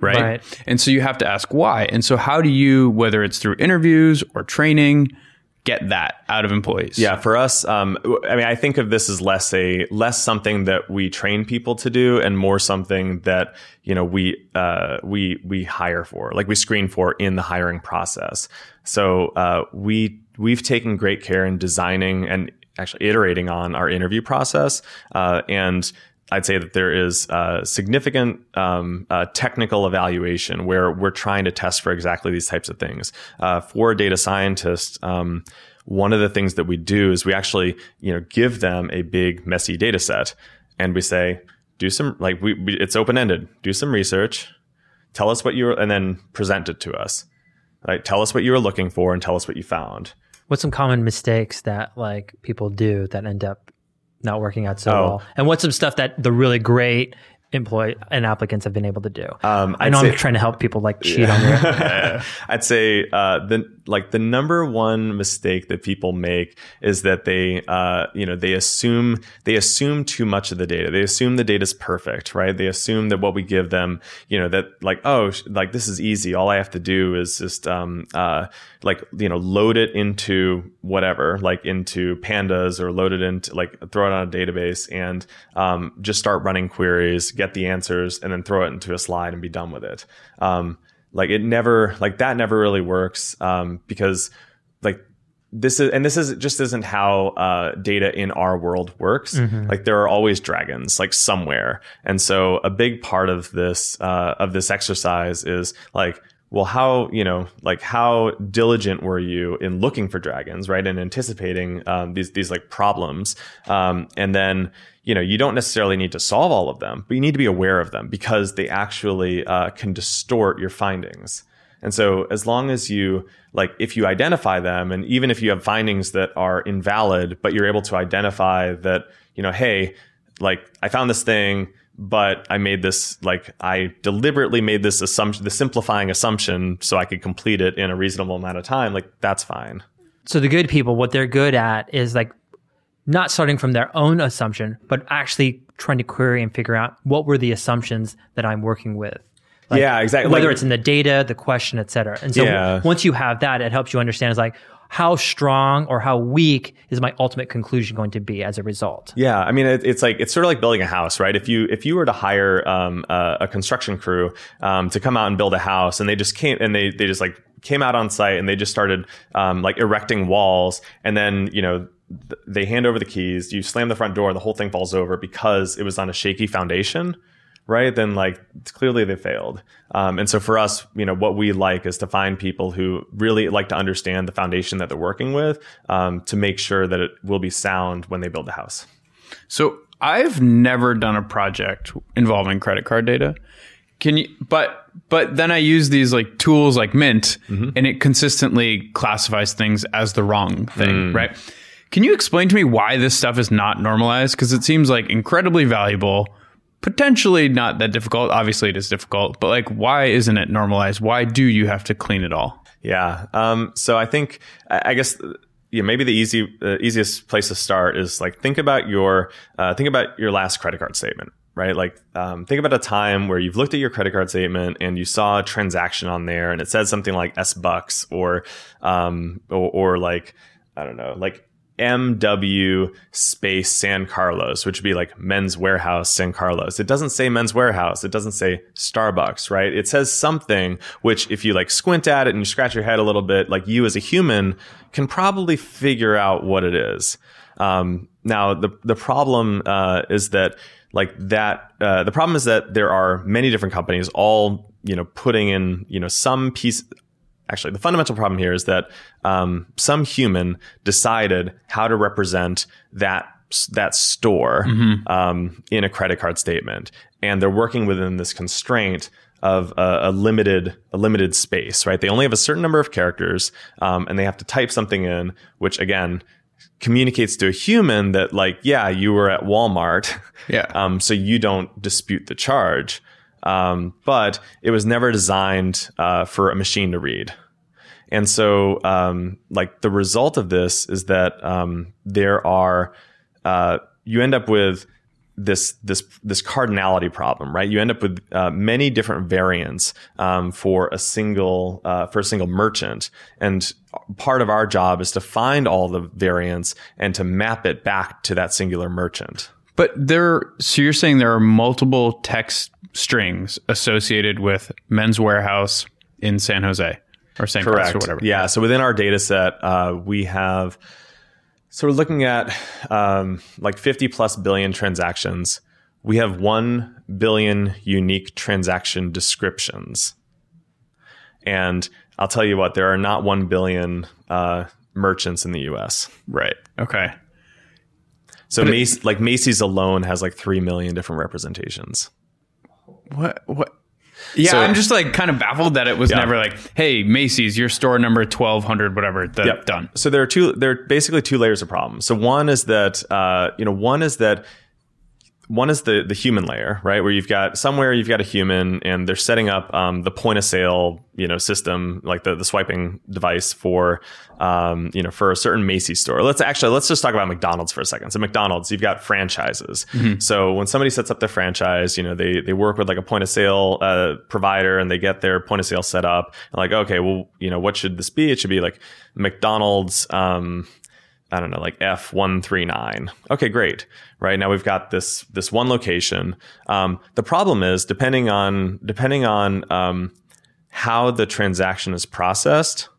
[SPEAKER 1] right? right. And so you have to ask why. And so how do you whether it's through interviews or training get that out of employees?
[SPEAKER 2] Yeah, for us, um, I mean, I think of this as less a less something that we train people to do, and more something that you know we uh, we we hire for, like we screen for in the hiring process. So uh, we we've taken great care in designing and actually iterating on our interview process, uh, and I'd say that there is significant um, technical evaluation where we're trying to test for exactly these types of things. Uh, for data scientist, um, one of the things that we do is we actually, you know, give them a big messy data set, and we say, do some like we, we it's open ended. Do some research, tell us what you're and then present it to us. Right? Tell us what you were looking for and tell us what you found.
[SPEAKER 3] What's some common mistakes that like people do that end up not working out so
[SPEAKER 2] Oh.
[SPEAKER 3] well? And what's some stuff that the really great employee and applicants have been able to do?
[SPEAKER 2] Um,
[SPEAKER 3] I know
[SPEAKER 2] say-
[SPEAKER 3] I'm trying to help people like cheat on their
[SPEAKER 2] I'd say uh, the like the number one mistake that people make is that they uh, you know they assume they assume too much of the data. They assume the data is perfect, right? They assume that what we give them, you know, that like oh like this is easy. All I have to do is just um, uh, like you know load it into whatever, like into pandas or load it into like throw it on a database and um, just start running queries, get the answers, and then throw it into a slide and be done with it. Um, like it never like that never really works um, because like this is and this is just isn't how uh, data in our world works. Like there are always dragons like somewhere. And so a big part of this uh, of this exercise is like well how you know like how diligent were you in looking for dragons right and anticipating um, these these like problems? Um, and then you know you don't necessarily need to solve all of them but you need to be aware of them because they actually uh, can distort your findings and so as long as you like if you identify them and even if you have findings that are invalid but you're able to identify that you know hey like I found this thing but I made this like I deliberately made this assumption the simplifying assumption so I could complete it in a reasonable amount of time like that's fine.
[SPEAKER 3] So the good people, what they're good at is like not starting from their own assumption, but actually trying to query and figure out what were the assumptions that I'm working with. Like,
[SPEAKER 2] yeah, exactly.
[SPEAKER 3] Whether
[SPEAKER 2] Like-
[SPEAKER 3] it's in the data, the question, et cetera. And so
[SPEAKER 2] Yeah.
[SPEAKER 3] once you have that, it helps you understand is like how strong or how weak is my ultimate conclusion going to be as a result.
[SPEAKER 2] Yeah, I mean, it, it's like it's sort of like building a house, right? If you if you were to hire um, a, a construction crew um, to come out and build a house, and they just came and they they just like came out on site and they just started um, like erecting walls, and then you know th- they hand over the keys, you slam the front door, and the whole thing falls over because it was on a shaky foundation. Right, then like clearly they failed, um, and so for us, you know, what we like is to find people who really like to understand the foundation that they're working with, um, to make sure that it will be sound when they build the house.
[SPEAKER 1] So I've never done a project involving credit card data. Can you? But but then I use these like tools like Mint, and it consistently classifies things as the wrong thing, right? Can you explain to me why this stuff is not normalized? Because it seems like incredibly valuable, potentially not that difficult. Obviously, it is difficult, but like, why isn't it normalized? Why do you have to clean it all?
[SPEAKER 2] Yeah. Um, so I think, I guess, yeah, maybe the easy, uh, easiest place to start is like think about your, uh, think about your last credit card statement, right? Like, um, think about a time where you've looked at your credit card statement and you saw a transaction on there and it says something like S bucks or, um, or, or like, I don't know, like MW space San Carlos, which would be like Men's Wearhouse San Carlos. It doesn't say Men's Wearhouse. It doesn't say Starbucks, right? It says something which if you like squint at it and you scratch your head a little bit, like you as a human can probably figure out what it is. Um, now the, the problem, uh, is that like that, uh, the problem is that there are many different companies all, you know, putting in, you know, some piece, actually the fundamental problem here is that um, some human decided how to represent that that store um, in a credit card statement. And they're working within this constraint of a, a limited a limited space right? They only have a certain number of characters um, and they have to type something in which again communicates to a human that like yeah you were at walmart.
[SPEAKER 1] Yeah.
[SPEAKER 2] um, so you don't dispute the charge. Um, but it was never designed uh, for a machine to read and so, um, like the result of this is that um, there are uh, you end up with this this this cardinality problem, right? You end up with uh, many different variants um, for a single uh, for a single merchant, and part of our job is to find all the variants and to map it back to that singular merchant.
[SPEAKER 1] But there, so you're saying there are multiple text strings associated with Men's Wearhouse in San Jose or San Carlos or whatever.
[SPEAKER 2] Yeah. So within our data set, uh, we have, so we're looking at um, like 50 plus billion transactions. We have 1 billion unique transaction descriptions. And I'll tell you what, there are not 1 billion uh, merchants in the US.
[SPEAKER 1] Right. Okay.
[SPEAKER 2] So like Macy's alone has like 3 million different representations.
[SPEAKER 1] What? What? Yeah,
[SPEAKER 2] So-
[SPEAKER 1] I'm just like kind of baffled that it was
[SPEAKER 2] Yeah.
[SPEAKER 1] never like, hey, Macy's, your store number 1200, whatever, the,
[SPEAKER 2] Yep.
[SPEAKER 1] done.
[SPEAKER 2] So there are two. There are basically two layers of problems. So one is that uh, you know one is that one is the the human layer, right? Where you've got somewhere you've got a human and they're setting up um, the point of sale, you know, system like the the swiping device for um, you know for a certain Macy's store. Let's actually let's just talk about McDonald's for a second. So McDonald's, you've got franchises. So when somebody sets up their franchise, you know, they they work with like a point of sale uh, provider and they get their point of sale set up. And like, okay, well, you know, what should this be? It should be like McDonald's. Um, I don't know, like F139. Okay, great. Right now we've got this this one location. Um, the problem is depending on depending on um, how the transaction is processed,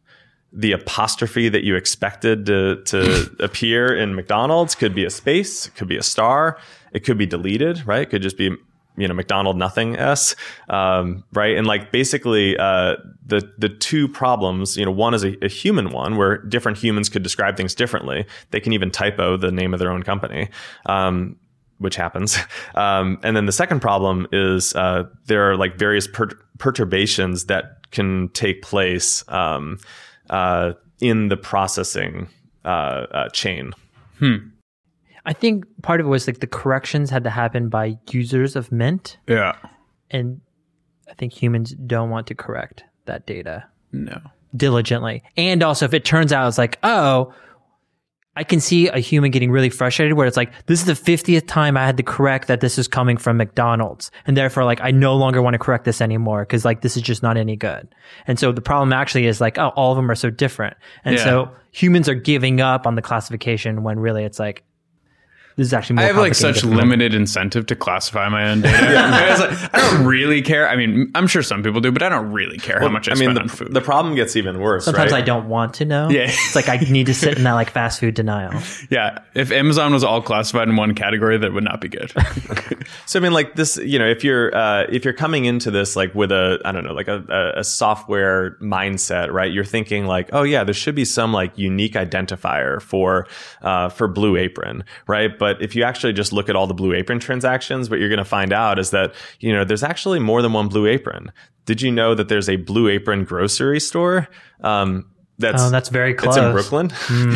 [SPEAKER 2] the apostrophe that you expected to to appear in McDonald's could be a space, it could be a star, it could be deleted, right? It could just be you know McDonald nothing s, um, right? And like basically uh, the the two problems, you know, one is a, a human one where different humans could describe things differently. They can even typo the name of their own company. Um, which happens. Um, and then the second problem is uh, there are like various per- perturbations that can take place um, uh, in the processing uh, uh, chain.
[SPEAKER 3] I think part of it was like the corrections had to happen by users of Mint,
[SPEAKER 1] Yeah.
[SPEAKER 3] and I think humans don't want to correct that data
[SPEAKER 1] No.
[SPEAKER 3] diligently. And also, if it turns out it's like, oh, I can see a human getting really frustrated where it's like, this is the 50th time I had to correct that this is coming from McDonald's. And therefore, like, I no longer want to correct this anymore because, like, this is just not any good. And so the problem actually is like, oh, all of them are so different. And
[SPEAKER 1] Yeah.
[SPEAKER 3] so humans are giving up on the classification when really it's like, this is actually more
[SPEAKER 1] I have like such limited incentive to classify my own data. I, was like, I don't really care. I mean, I'm sure some people do, but I don't really care how much I,
[SPEAKER 2] I mean,
[SPEAKER 1] spend
[SPEAKER 2] the,
[SPEAKER 1] on food.
[SPEAKER 2] the problem gets even worse.
[SPEAKER 3] Sometimes
[SPEAKER 2] right?
[SPEAKER 3] I don't want to know.
[SPEAKER 1] Yeah.
[SPEAKER 3] It's like I need to sit in that like fast food denial.
[SPEAKER 1] yeah, if Amazon was all classified in one category, that would not be good.
[SPEAKER 2] So I mean, like this, you know, if you're uh, if you're coming into this like with a I don't know, like a, a, a software mindset, right? You're thinking like, oh yeah, there should be some like unique identifier for uh, for Blue Apron, right? But if you actually just look at all the Blue Apron transactions, what you're going to find out is that you know there's actually more than one Blue Apron. Did you know that there's a Blue Apron grocery store? Um, that's
[SPEAKER 3] Oh, that's very close.
[SPEAKER 2] It's in
[SPEAKER 3] close.
[SPEAKER 2] Brooklyn.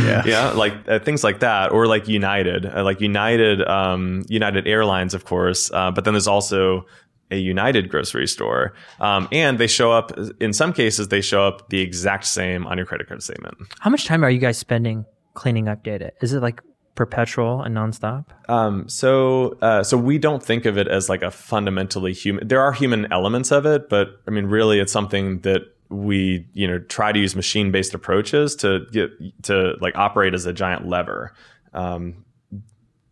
[SPEAKER 1] Yeah.
[SPEAKER 2] yeah, like uh, things like that, or like United, uh, like United, um, United Airlines, of course. Uh, but then there's also a United grocery store, um, and they show up. In some cases, they show up the exact same on your credit card statement.
[SPEAKER 3] How much time are you guys spending cleaning up data? Is it like perpetual and nonstop?
[SPEAKER 2] Um, so, uh, so we don't think of it as like a fundamentally human. There are human elements of it, but I mean, really, it's something that we, you know, try to use machine-based approaches to get to like operate as a giant lever. Um,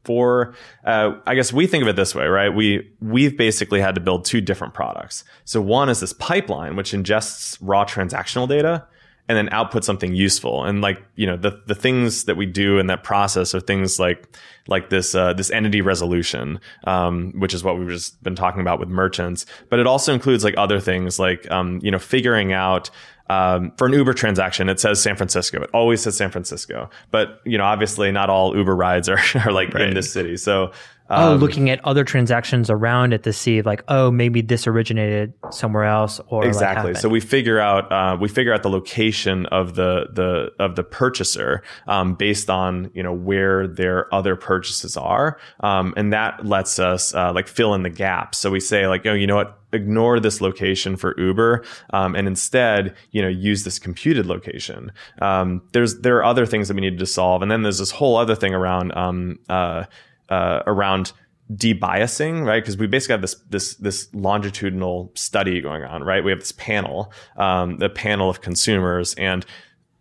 [SPEAKER 2] for uh, i guess we think of it this way right we we've basically had to build two different products so one is this pipeline which ingests raw transactional data and then output something useful and like you know the the things that we do in that process are things like like this uh, this entity resolution um, which is what we've just been talking about with merchants but it also includes like other things like um, you know figuring out um, for an Uber transaction, it says San Francisco. It always says San Francisco, but you know, obviously, not all Uber rides are, are like in this city. So,
[SPEAKER 3] oh,
[SPEAKER 2] um,
[SPEAKER 3] looking at other transactions around it to see like, oh, maybe this originated somewhere else or
[SPEAKER 2] exactly.
[SPEAKER 3] happened.
[SPEAKER 2] so we figure out uh, we figure out the location of the the of the purchaser um, based on you know where their other purchases are, um, and that lets us uh, like fill in the gaps. So we say like, oh, you know what? Ignore this location for Uber, um, and instead, you know, use this computed location. Um, there's there are other things that we need to solve, and then there's this whole other thing around um, uh, uh, around debiasing, right? Because we basically have this this this longitudinal study going on, right? We have this panel, um, the panel of consumers, and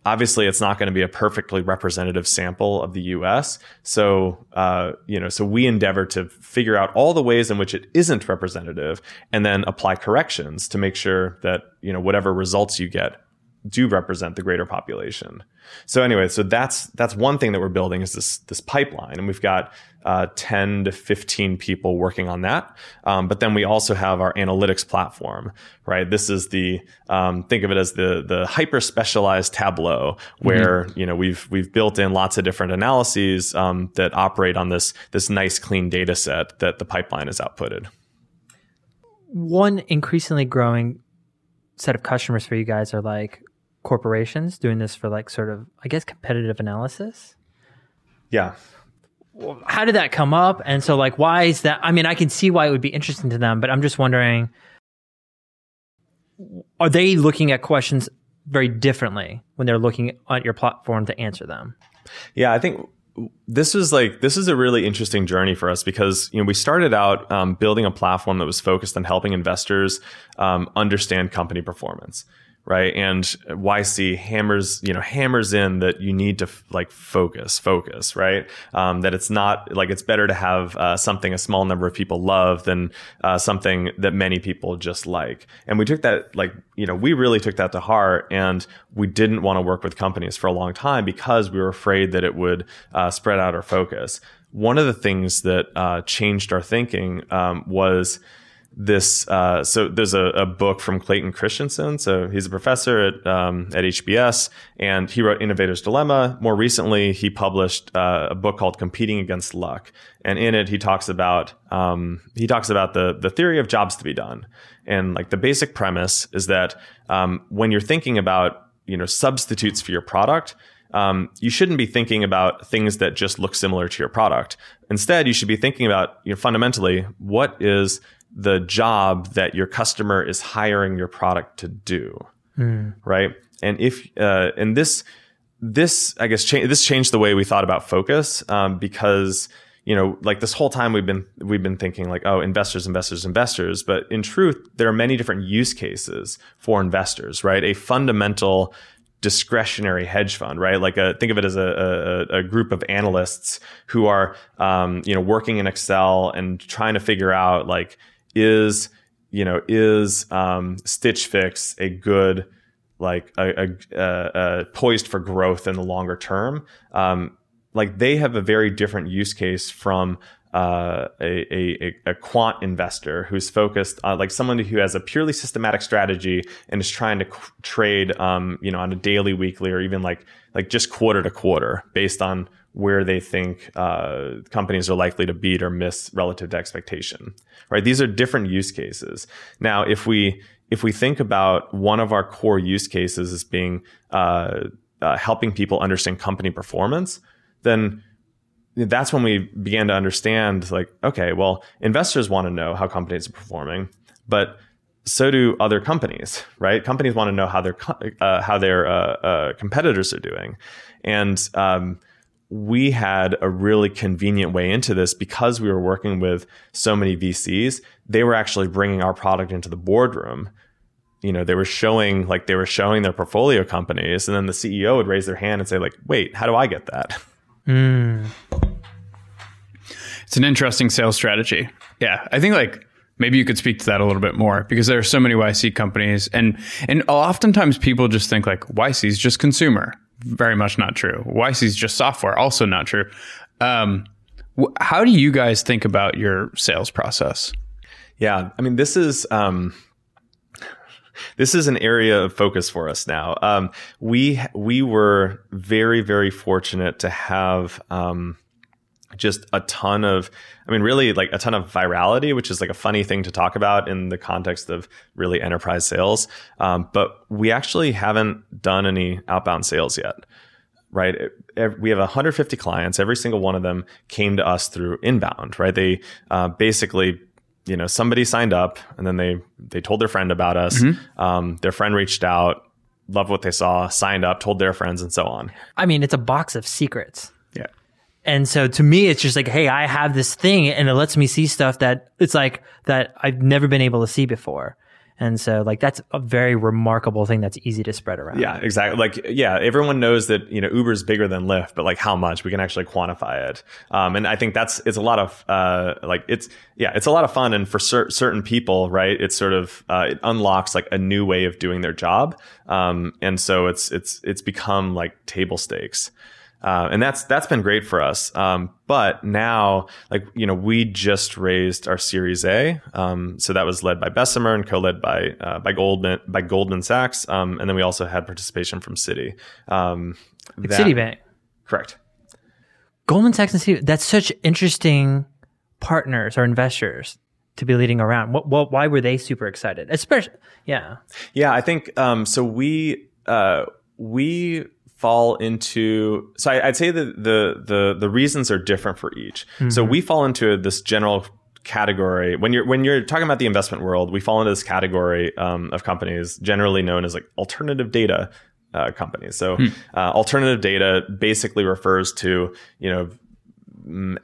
[SPEAKER 2] obviously it's not going to be a perfectly representative sample of the U.S. So uh, you know, so we endeavor to figure out all the ways in which it isn't representative, and then apply corrections to make sure that you know whatever results you get do represent the greater population. So anyway, so that's that's one thing that we're building is this this pipeline, and we've got uh, ten to fifteen people working on that. Um, but then we also have our analytics platform, right? This is the um, think of it as the the hyper specialized Tableau, where you know we've we've built in lots of different analyses um, that operate on this this nice clean data set that the pipeline is outputted.
[SPEAKER 3] one increasingly growing set of customers for you guys are like corporations doing this for like sort of I guess competitive analysis.
[SPEAKER 2] Yeah.
[SPEAKER 3] How did that come up? And so like why is that I mean I can see why it would be interesting to them, but I'm just wondering are they looking at questions very differently when they're looking at your platform to answer them?
[SPEAKER 2] Yeah, I think this was like this is a really interesting journey for us because you know we started out um, building a platform that was focused on helping investors um, understand company performance right? And YC hammers, you know, hammers in that you need to like focus, focus, right? Um, that it's not like it's better to have uh, something a small number of people love than uh, something that many people just like. And we took that like, you know, we really took that to heart, and we didn't want to work with companies for a long time because we were afraid that it would uh, spread out our focus. One of the things that uh, changed our thinking um, was this uh, so there's a, a, book from Clayton Christensen. So he's a professor at um, at HBS, and he wrote Innovator's Dilemma. More recently, he published uh, a book called Competing Against Luck, and in it he talks about um, he talks about the the theory of jobs to be done, and like the basic premise is that um, when you're thinking about you know substitutes for your product. Um, you shouldn't be thinking about things that just look similar to your product. Instead, you should be thinking about you know, fundamentally what is the job that your customer is hiring your product to do, mm. right? And if uh, and this this I guess cha- this changed the way we thought about focus um, because you know like this whole time we've been we've been thinking like oh investors investors investors but in truth there are many different use cases for investors right a fundamental discretionary hedge fund, right? Like a, think of it as a, a, a group of analysts who are, um, you know, working in Excel and trying to figure out like, is you know is um, Stitch Fix a good like a, a, a, poised for growth in the longer term? Um, like they have a very different use case from uh, a, a, a, quant investor who's focused on like someone who has a purely systematic strategy and is trying to trade, um, you know, on a daily, weekly, or even like like just quarter to quarter based on where they think uh, companies are likely to beat or miss relative to expectation. Right? These are different use cases. Now, if we if we think about one of our core use cases as being uh, uh, helping people understand company performance, then that's when we began to understand like, okay, well, investors want to know how companies are performing, but so do other companies, right? Companies want to know how their uh, how their uh, uh, competitors are doing, and um, we had a really convenient way into this because we were working with so many VCs. They were actually bringing our product into the boardroom. You know, they were showing like they were showing their portfolio companies, and then the CEO would raise their hand and say, like, "Wait, how do I get that?" Mm.
[SPEAKER 1] It's an interesting sales strategy. Yeah, I think like maybe you could speak to that a little bit more because there are so many YC companies, and and oftentimes people just think like YC is just consumer very much not true. YC is just software, also not true. Um, wh- how do you guys think about your sales process?
[SPEAKER 2] Yeah, I mean, this is um, this is an area of focus for us now. Um, we we were very very fortunate to have um, just a ton of i mean really like a ton of virality which is like a funny thing to talk about in the context of really enterprise sales. Um, but we actually haven't done any outbound sales yet right? We have 150 clients. Every single one of them came to us through inbound right? They uh, basically you know somebody signed up and then they they told their friend about us. Mm-hmm. um, their friend reached out loved what they saw signed up told their friends and so on.
[SPEAKER 3] I mean it's a box of secrets and so to me, it's just like, hey, I have this thing and it lets me see stuff that it's like that I've never been able to see before. And so like that's a very remarkable thing that's easy to spread around.
[SPEAKER 2] Yeah, exactly. Like yeah, everyone knows that, you know, Uber is bigger than Lyft, but like how much we can actually quantify it. Um, and I think that's it's a lot of uh, like it's yeah, it's a lot of fun and for cer- certain people, right? It's sort of uh, it unlocks like a new way of doing their job. Um, and so it's it's it's become like table stakes. Uh, and that's that's been great for us. Um, but now, like you know, we just raised our Series A, um, so that was led by Bessemer and co-led by uh, by Goldman by Goldman Sachs, um, and then we also had participation from Citi,
[SPEAKER 3] um, like that, Citibank.
[SPEAKER 2] Correct.
[SPEAKER 3] Goldman Sachs and Citi. That's such interesting partners or investors. to be leading around? What, what why were they super excited? Especially, yeah,
[SPEAKER 2] Yeah, I think um, so. We uh, we fall into so I, I'd say that the the the reasons are different for each. So we fall into this general category when you're when you're talking about the investment world. We fall into this category um, of companies generally known as like alternative data. Uh, companies. So, uh, alternative data basically refers to you know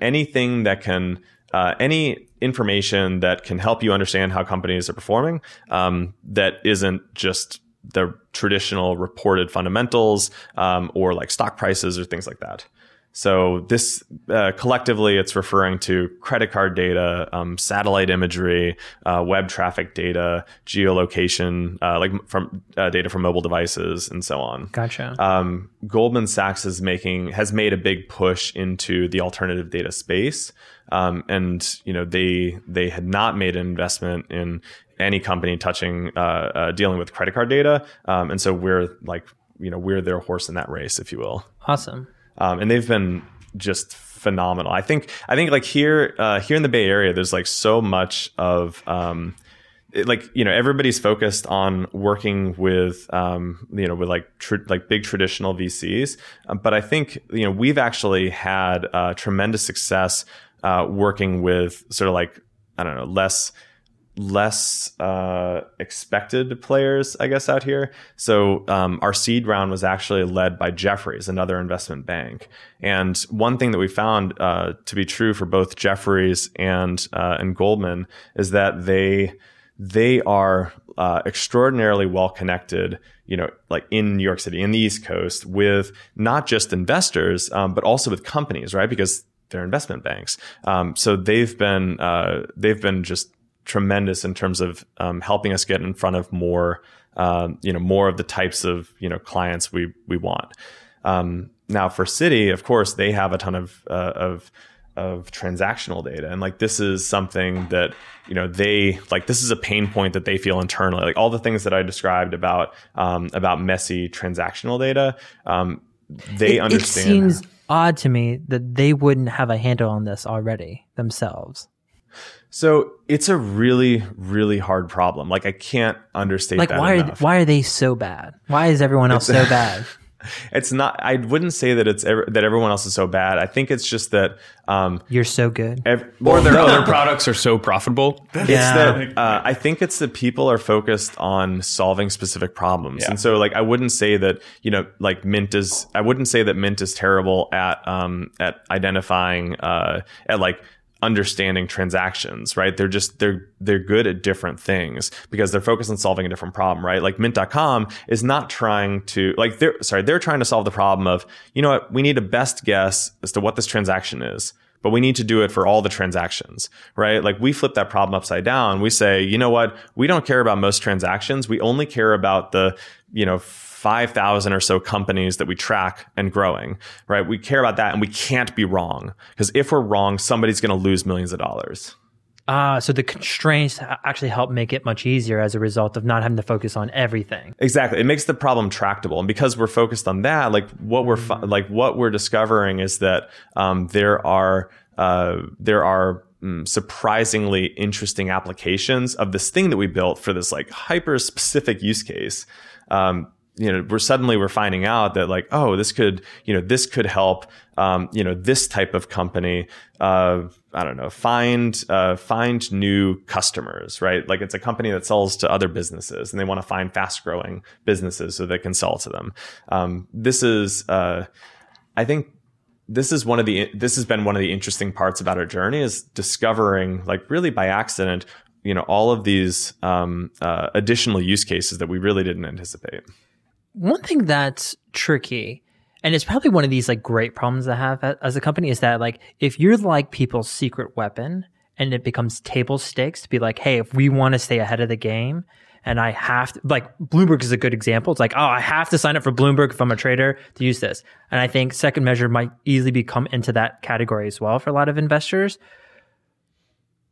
[SPEAKER 2] anything that can uh, any information that can help you understand how companies are performing um, that isn't just the traditional reported fundamentals um, or like stock prices or things like that. So this uh, collectively it's referring to credit card data um, satellite imagery uh, web traffic data geolocation uh, like from uh, data from mobile devices and so on.
[SPEAKER 3] Gotcha.
[SPEAKER 2] um, Goldman Sachs is making has made a big push into the alternative data space, um, and you know they they had not made an investment in any company touching uh, uh, dealing with credit card data, um, and so we're like you know we're their horse in that race, if you will,
[SPEAKER 3] awesome.
[SPEAKER 2] um, and they've been just phenomenal. I think I think like here uh, here in the Bay Area, there's like so much of um, it- like you know everybody's focused on working with um, you know with like tr- like big traditional VCs, um, but I think you know we've actually had uh, tremendous success uh, working with sort of like I don't know less less uh, expected players, I guess, out here. So um, our seed round was actually led by Jefferies, another investment bank. And one thing that we found uh, to be true for both Jefferies and uh, and Goldman is that they they are uh, extraordinarily well connected, you know, like in New York City, in the East Coast, with not just investors, um, but also with companies, right? Because they're investment banks. Um, so they've been uh, they've been just tremendous in terms of um, helping us get in front of more, um, you know, more of the types of you know clients we we want. Um, now for Citi, of course, they have a ton of uh, of of transactional data and like this is something that you know they like this is a pain point that they feel internally like all the things that i described about um, about messy transactional data um, they
[SPEAKER 3] it,
[SPEAKER 2] understand
[SPEAKER 3] It seems odd to me that they wouldn't have a handle on this already themselves.
[SPEAKER 2] So it's a really really hard problem like i can't understate
[SPEAKER 3] Like,
[SPEAKER 2] that
[SPEAKER 3] why are why are they so bad? Why is everyone else so bad?
[SPEAKER 2] it's not i wouldn't say that it's ever, that everyone else is so bad i think it's just that um
[SPEAKER 3] You're so good.
[SPEAKER 2] ev-
[SPEAKER 1] Or their other products are so profitable.
[SPEAKER 2] It's
[SPEAKER 3] Yeah.
[SPEAKER 2] that uh, I think it's that people are focused on solving specific problems,
[SPEAKER 1] Yeah.
[SPEAKER 2] and so like I wouldn't say that you know like Mint is I wouldn't say that Mint is terrible at um at identifying uh at like understanding transactions right they're just they're they're good at different things because they're focused on solving a different problem right like mint.com is not trying to like they're sorry they're trying to solve the problem of you know what we need a best guess as to what this transaction is but we need to do it for all the transactions, right? Like we flip that problem upside down. We say, you know what? We don't care about most transactions. We only care about the, you know, 5,000 or so companies that we track and growing, right? We care about that and we can't be wrong because if we're wrong, somebody's going to lose millions of dollars.
[SPEAKER 3] Ah, so the constraints actually help make it much easier as a result of not having to focus on everything.
[SPEAKER 2] Exactly. It makes the problem tractable. And because we're focused on that, like what we're fi- like what we're discovering is that um, there are uh, there are mm, surprisingly interesting applications of this thing that we built for this like hyper specific use case. Um, you know, we're suddenly we're finding out that like, oh, this could, you know, this could help, um, you know, this type of company, uh, I don't know, find uh, find new customers, right? Like it's a company that sells to other businesses, and they want to find fast growing businesses so they can sell to them. Um, this is, uh, I think, this is one of the this has been one of the interesting parts about our journey is discovering, like really by accident, you know, all of these um, uh, additional use cases that we really didn't anticipate.
[SPEAKER 3] One thing that's tricky, and it's probably one of these like great problems to have as a company, is that like if you're like people's secret weapon and it becomes table stakes to be like, hey, if we want to stay ahead of the game, and I have to, like Bloomberg is a good example. It's like, oh, I have to sign up for Bloomberg if I'm a trader to use this. And I think second measure might easily become into that category as well for a lot of investors.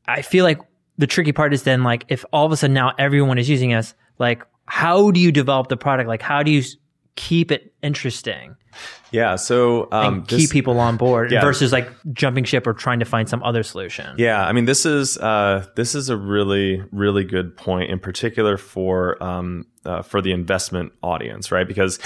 [SPEAKER 3] I feel like the tricky part is then like if all of a sudden now everyone is using us, like how do you develop the product? Like how do you keep it interesting
[SPEAKER 2] Yeah. So um,
[SPEAKER 3] and
[SPEAKER 2] this-
[SPEAKER 3] keep people on board
[SPEAKER 2] Yeah.
[SPEAKER 3] versus like jumping ship or trying to find some other solution.
[SPEAKER 2] Yeah, I mean this is uh, this is a really really good point, in particular for um, uh, for the investment audience, right? Because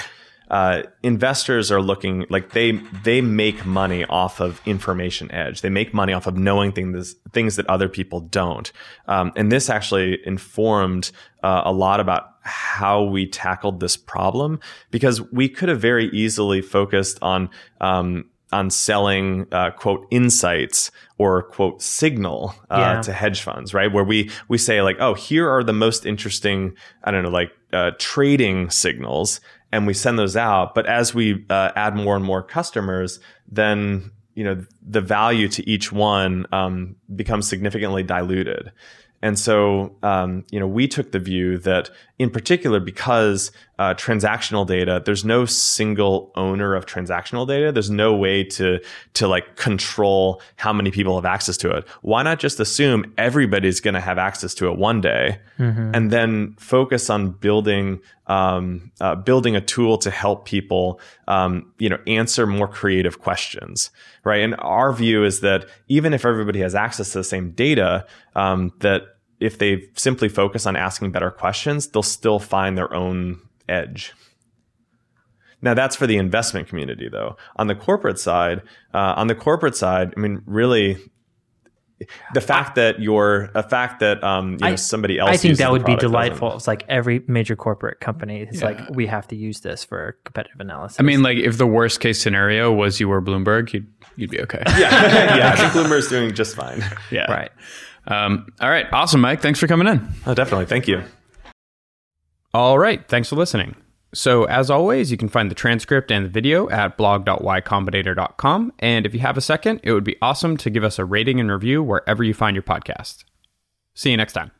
[SPEAKER 2] uh, investors are looking like they they make money off of information edge. They make money off of knowing things things that other people don't, um, and this actually informed uh, a lot about how we tackled this problem because we could have very easily focused on um, on selling uh, quote insights or quote signal uh,
[SPEAKER 3] Yeah.
[SPEAKER 2] to hedge funds, right? Where we we say like, oh, here are the most interesting, I don't know, like uh, trading signals, and we send those out. But as we uh, add more and more customers, then you know the value to each one um, becomes significantly diluted. And so, um, you know, we took the view that, in particular, because uh, transactional data, there's no single owner of transactional data. There's no way to to like control how many people have access to it. Why not just assume everybody's going to have access to it one day, and then focus on building um, uh, building a tool to help people, um, you know, answer more creative questions, right? And our view is that even if everybody has access to the same data, um, that if they simply focus on asking better questions, they'll still find their own edge. Now that's for the investment community, though. On the corporate side, uh, on the corporate side, I mean, really, the fact that you're a fact that um, you know,
[SPEAKER 3] I-
[SPEAKER 2] somebody else.
[SPEAKER 3] I think
[SPEAKER 2] uses
[SPEAKER 3] that would be
[SPEAKER 2] product doesn't.
[SPEAKER 3] delightful. It's like every major corporate company. is
[SPEAKER 1] Yeah.
[SPEAKER 3] like we have to use this for competitive analysis.
[SPEAKER 1] I mean, like if the worst case scenario was you were Bloomberg, you'd you'd be okay.
[SPEAKER 2] yeah, yeah, I think Bloomberg's doing just fine.
[SPEAKER 1] yeah.
[SPEAKER 3] right.
[SPEAKER 1] Um, all right. Awesome, Mike. Thanks for coming in.
[SPEAKER 2] Oh, definitely. Thank you.
[SPEAKER 1] All right. Thanks for listening. So, as always, you can find the transcript and the video at blog.ycombinator.com. And if you have a second, it would be awesome to give us a rating and review wherever you find your podcast. See you next time.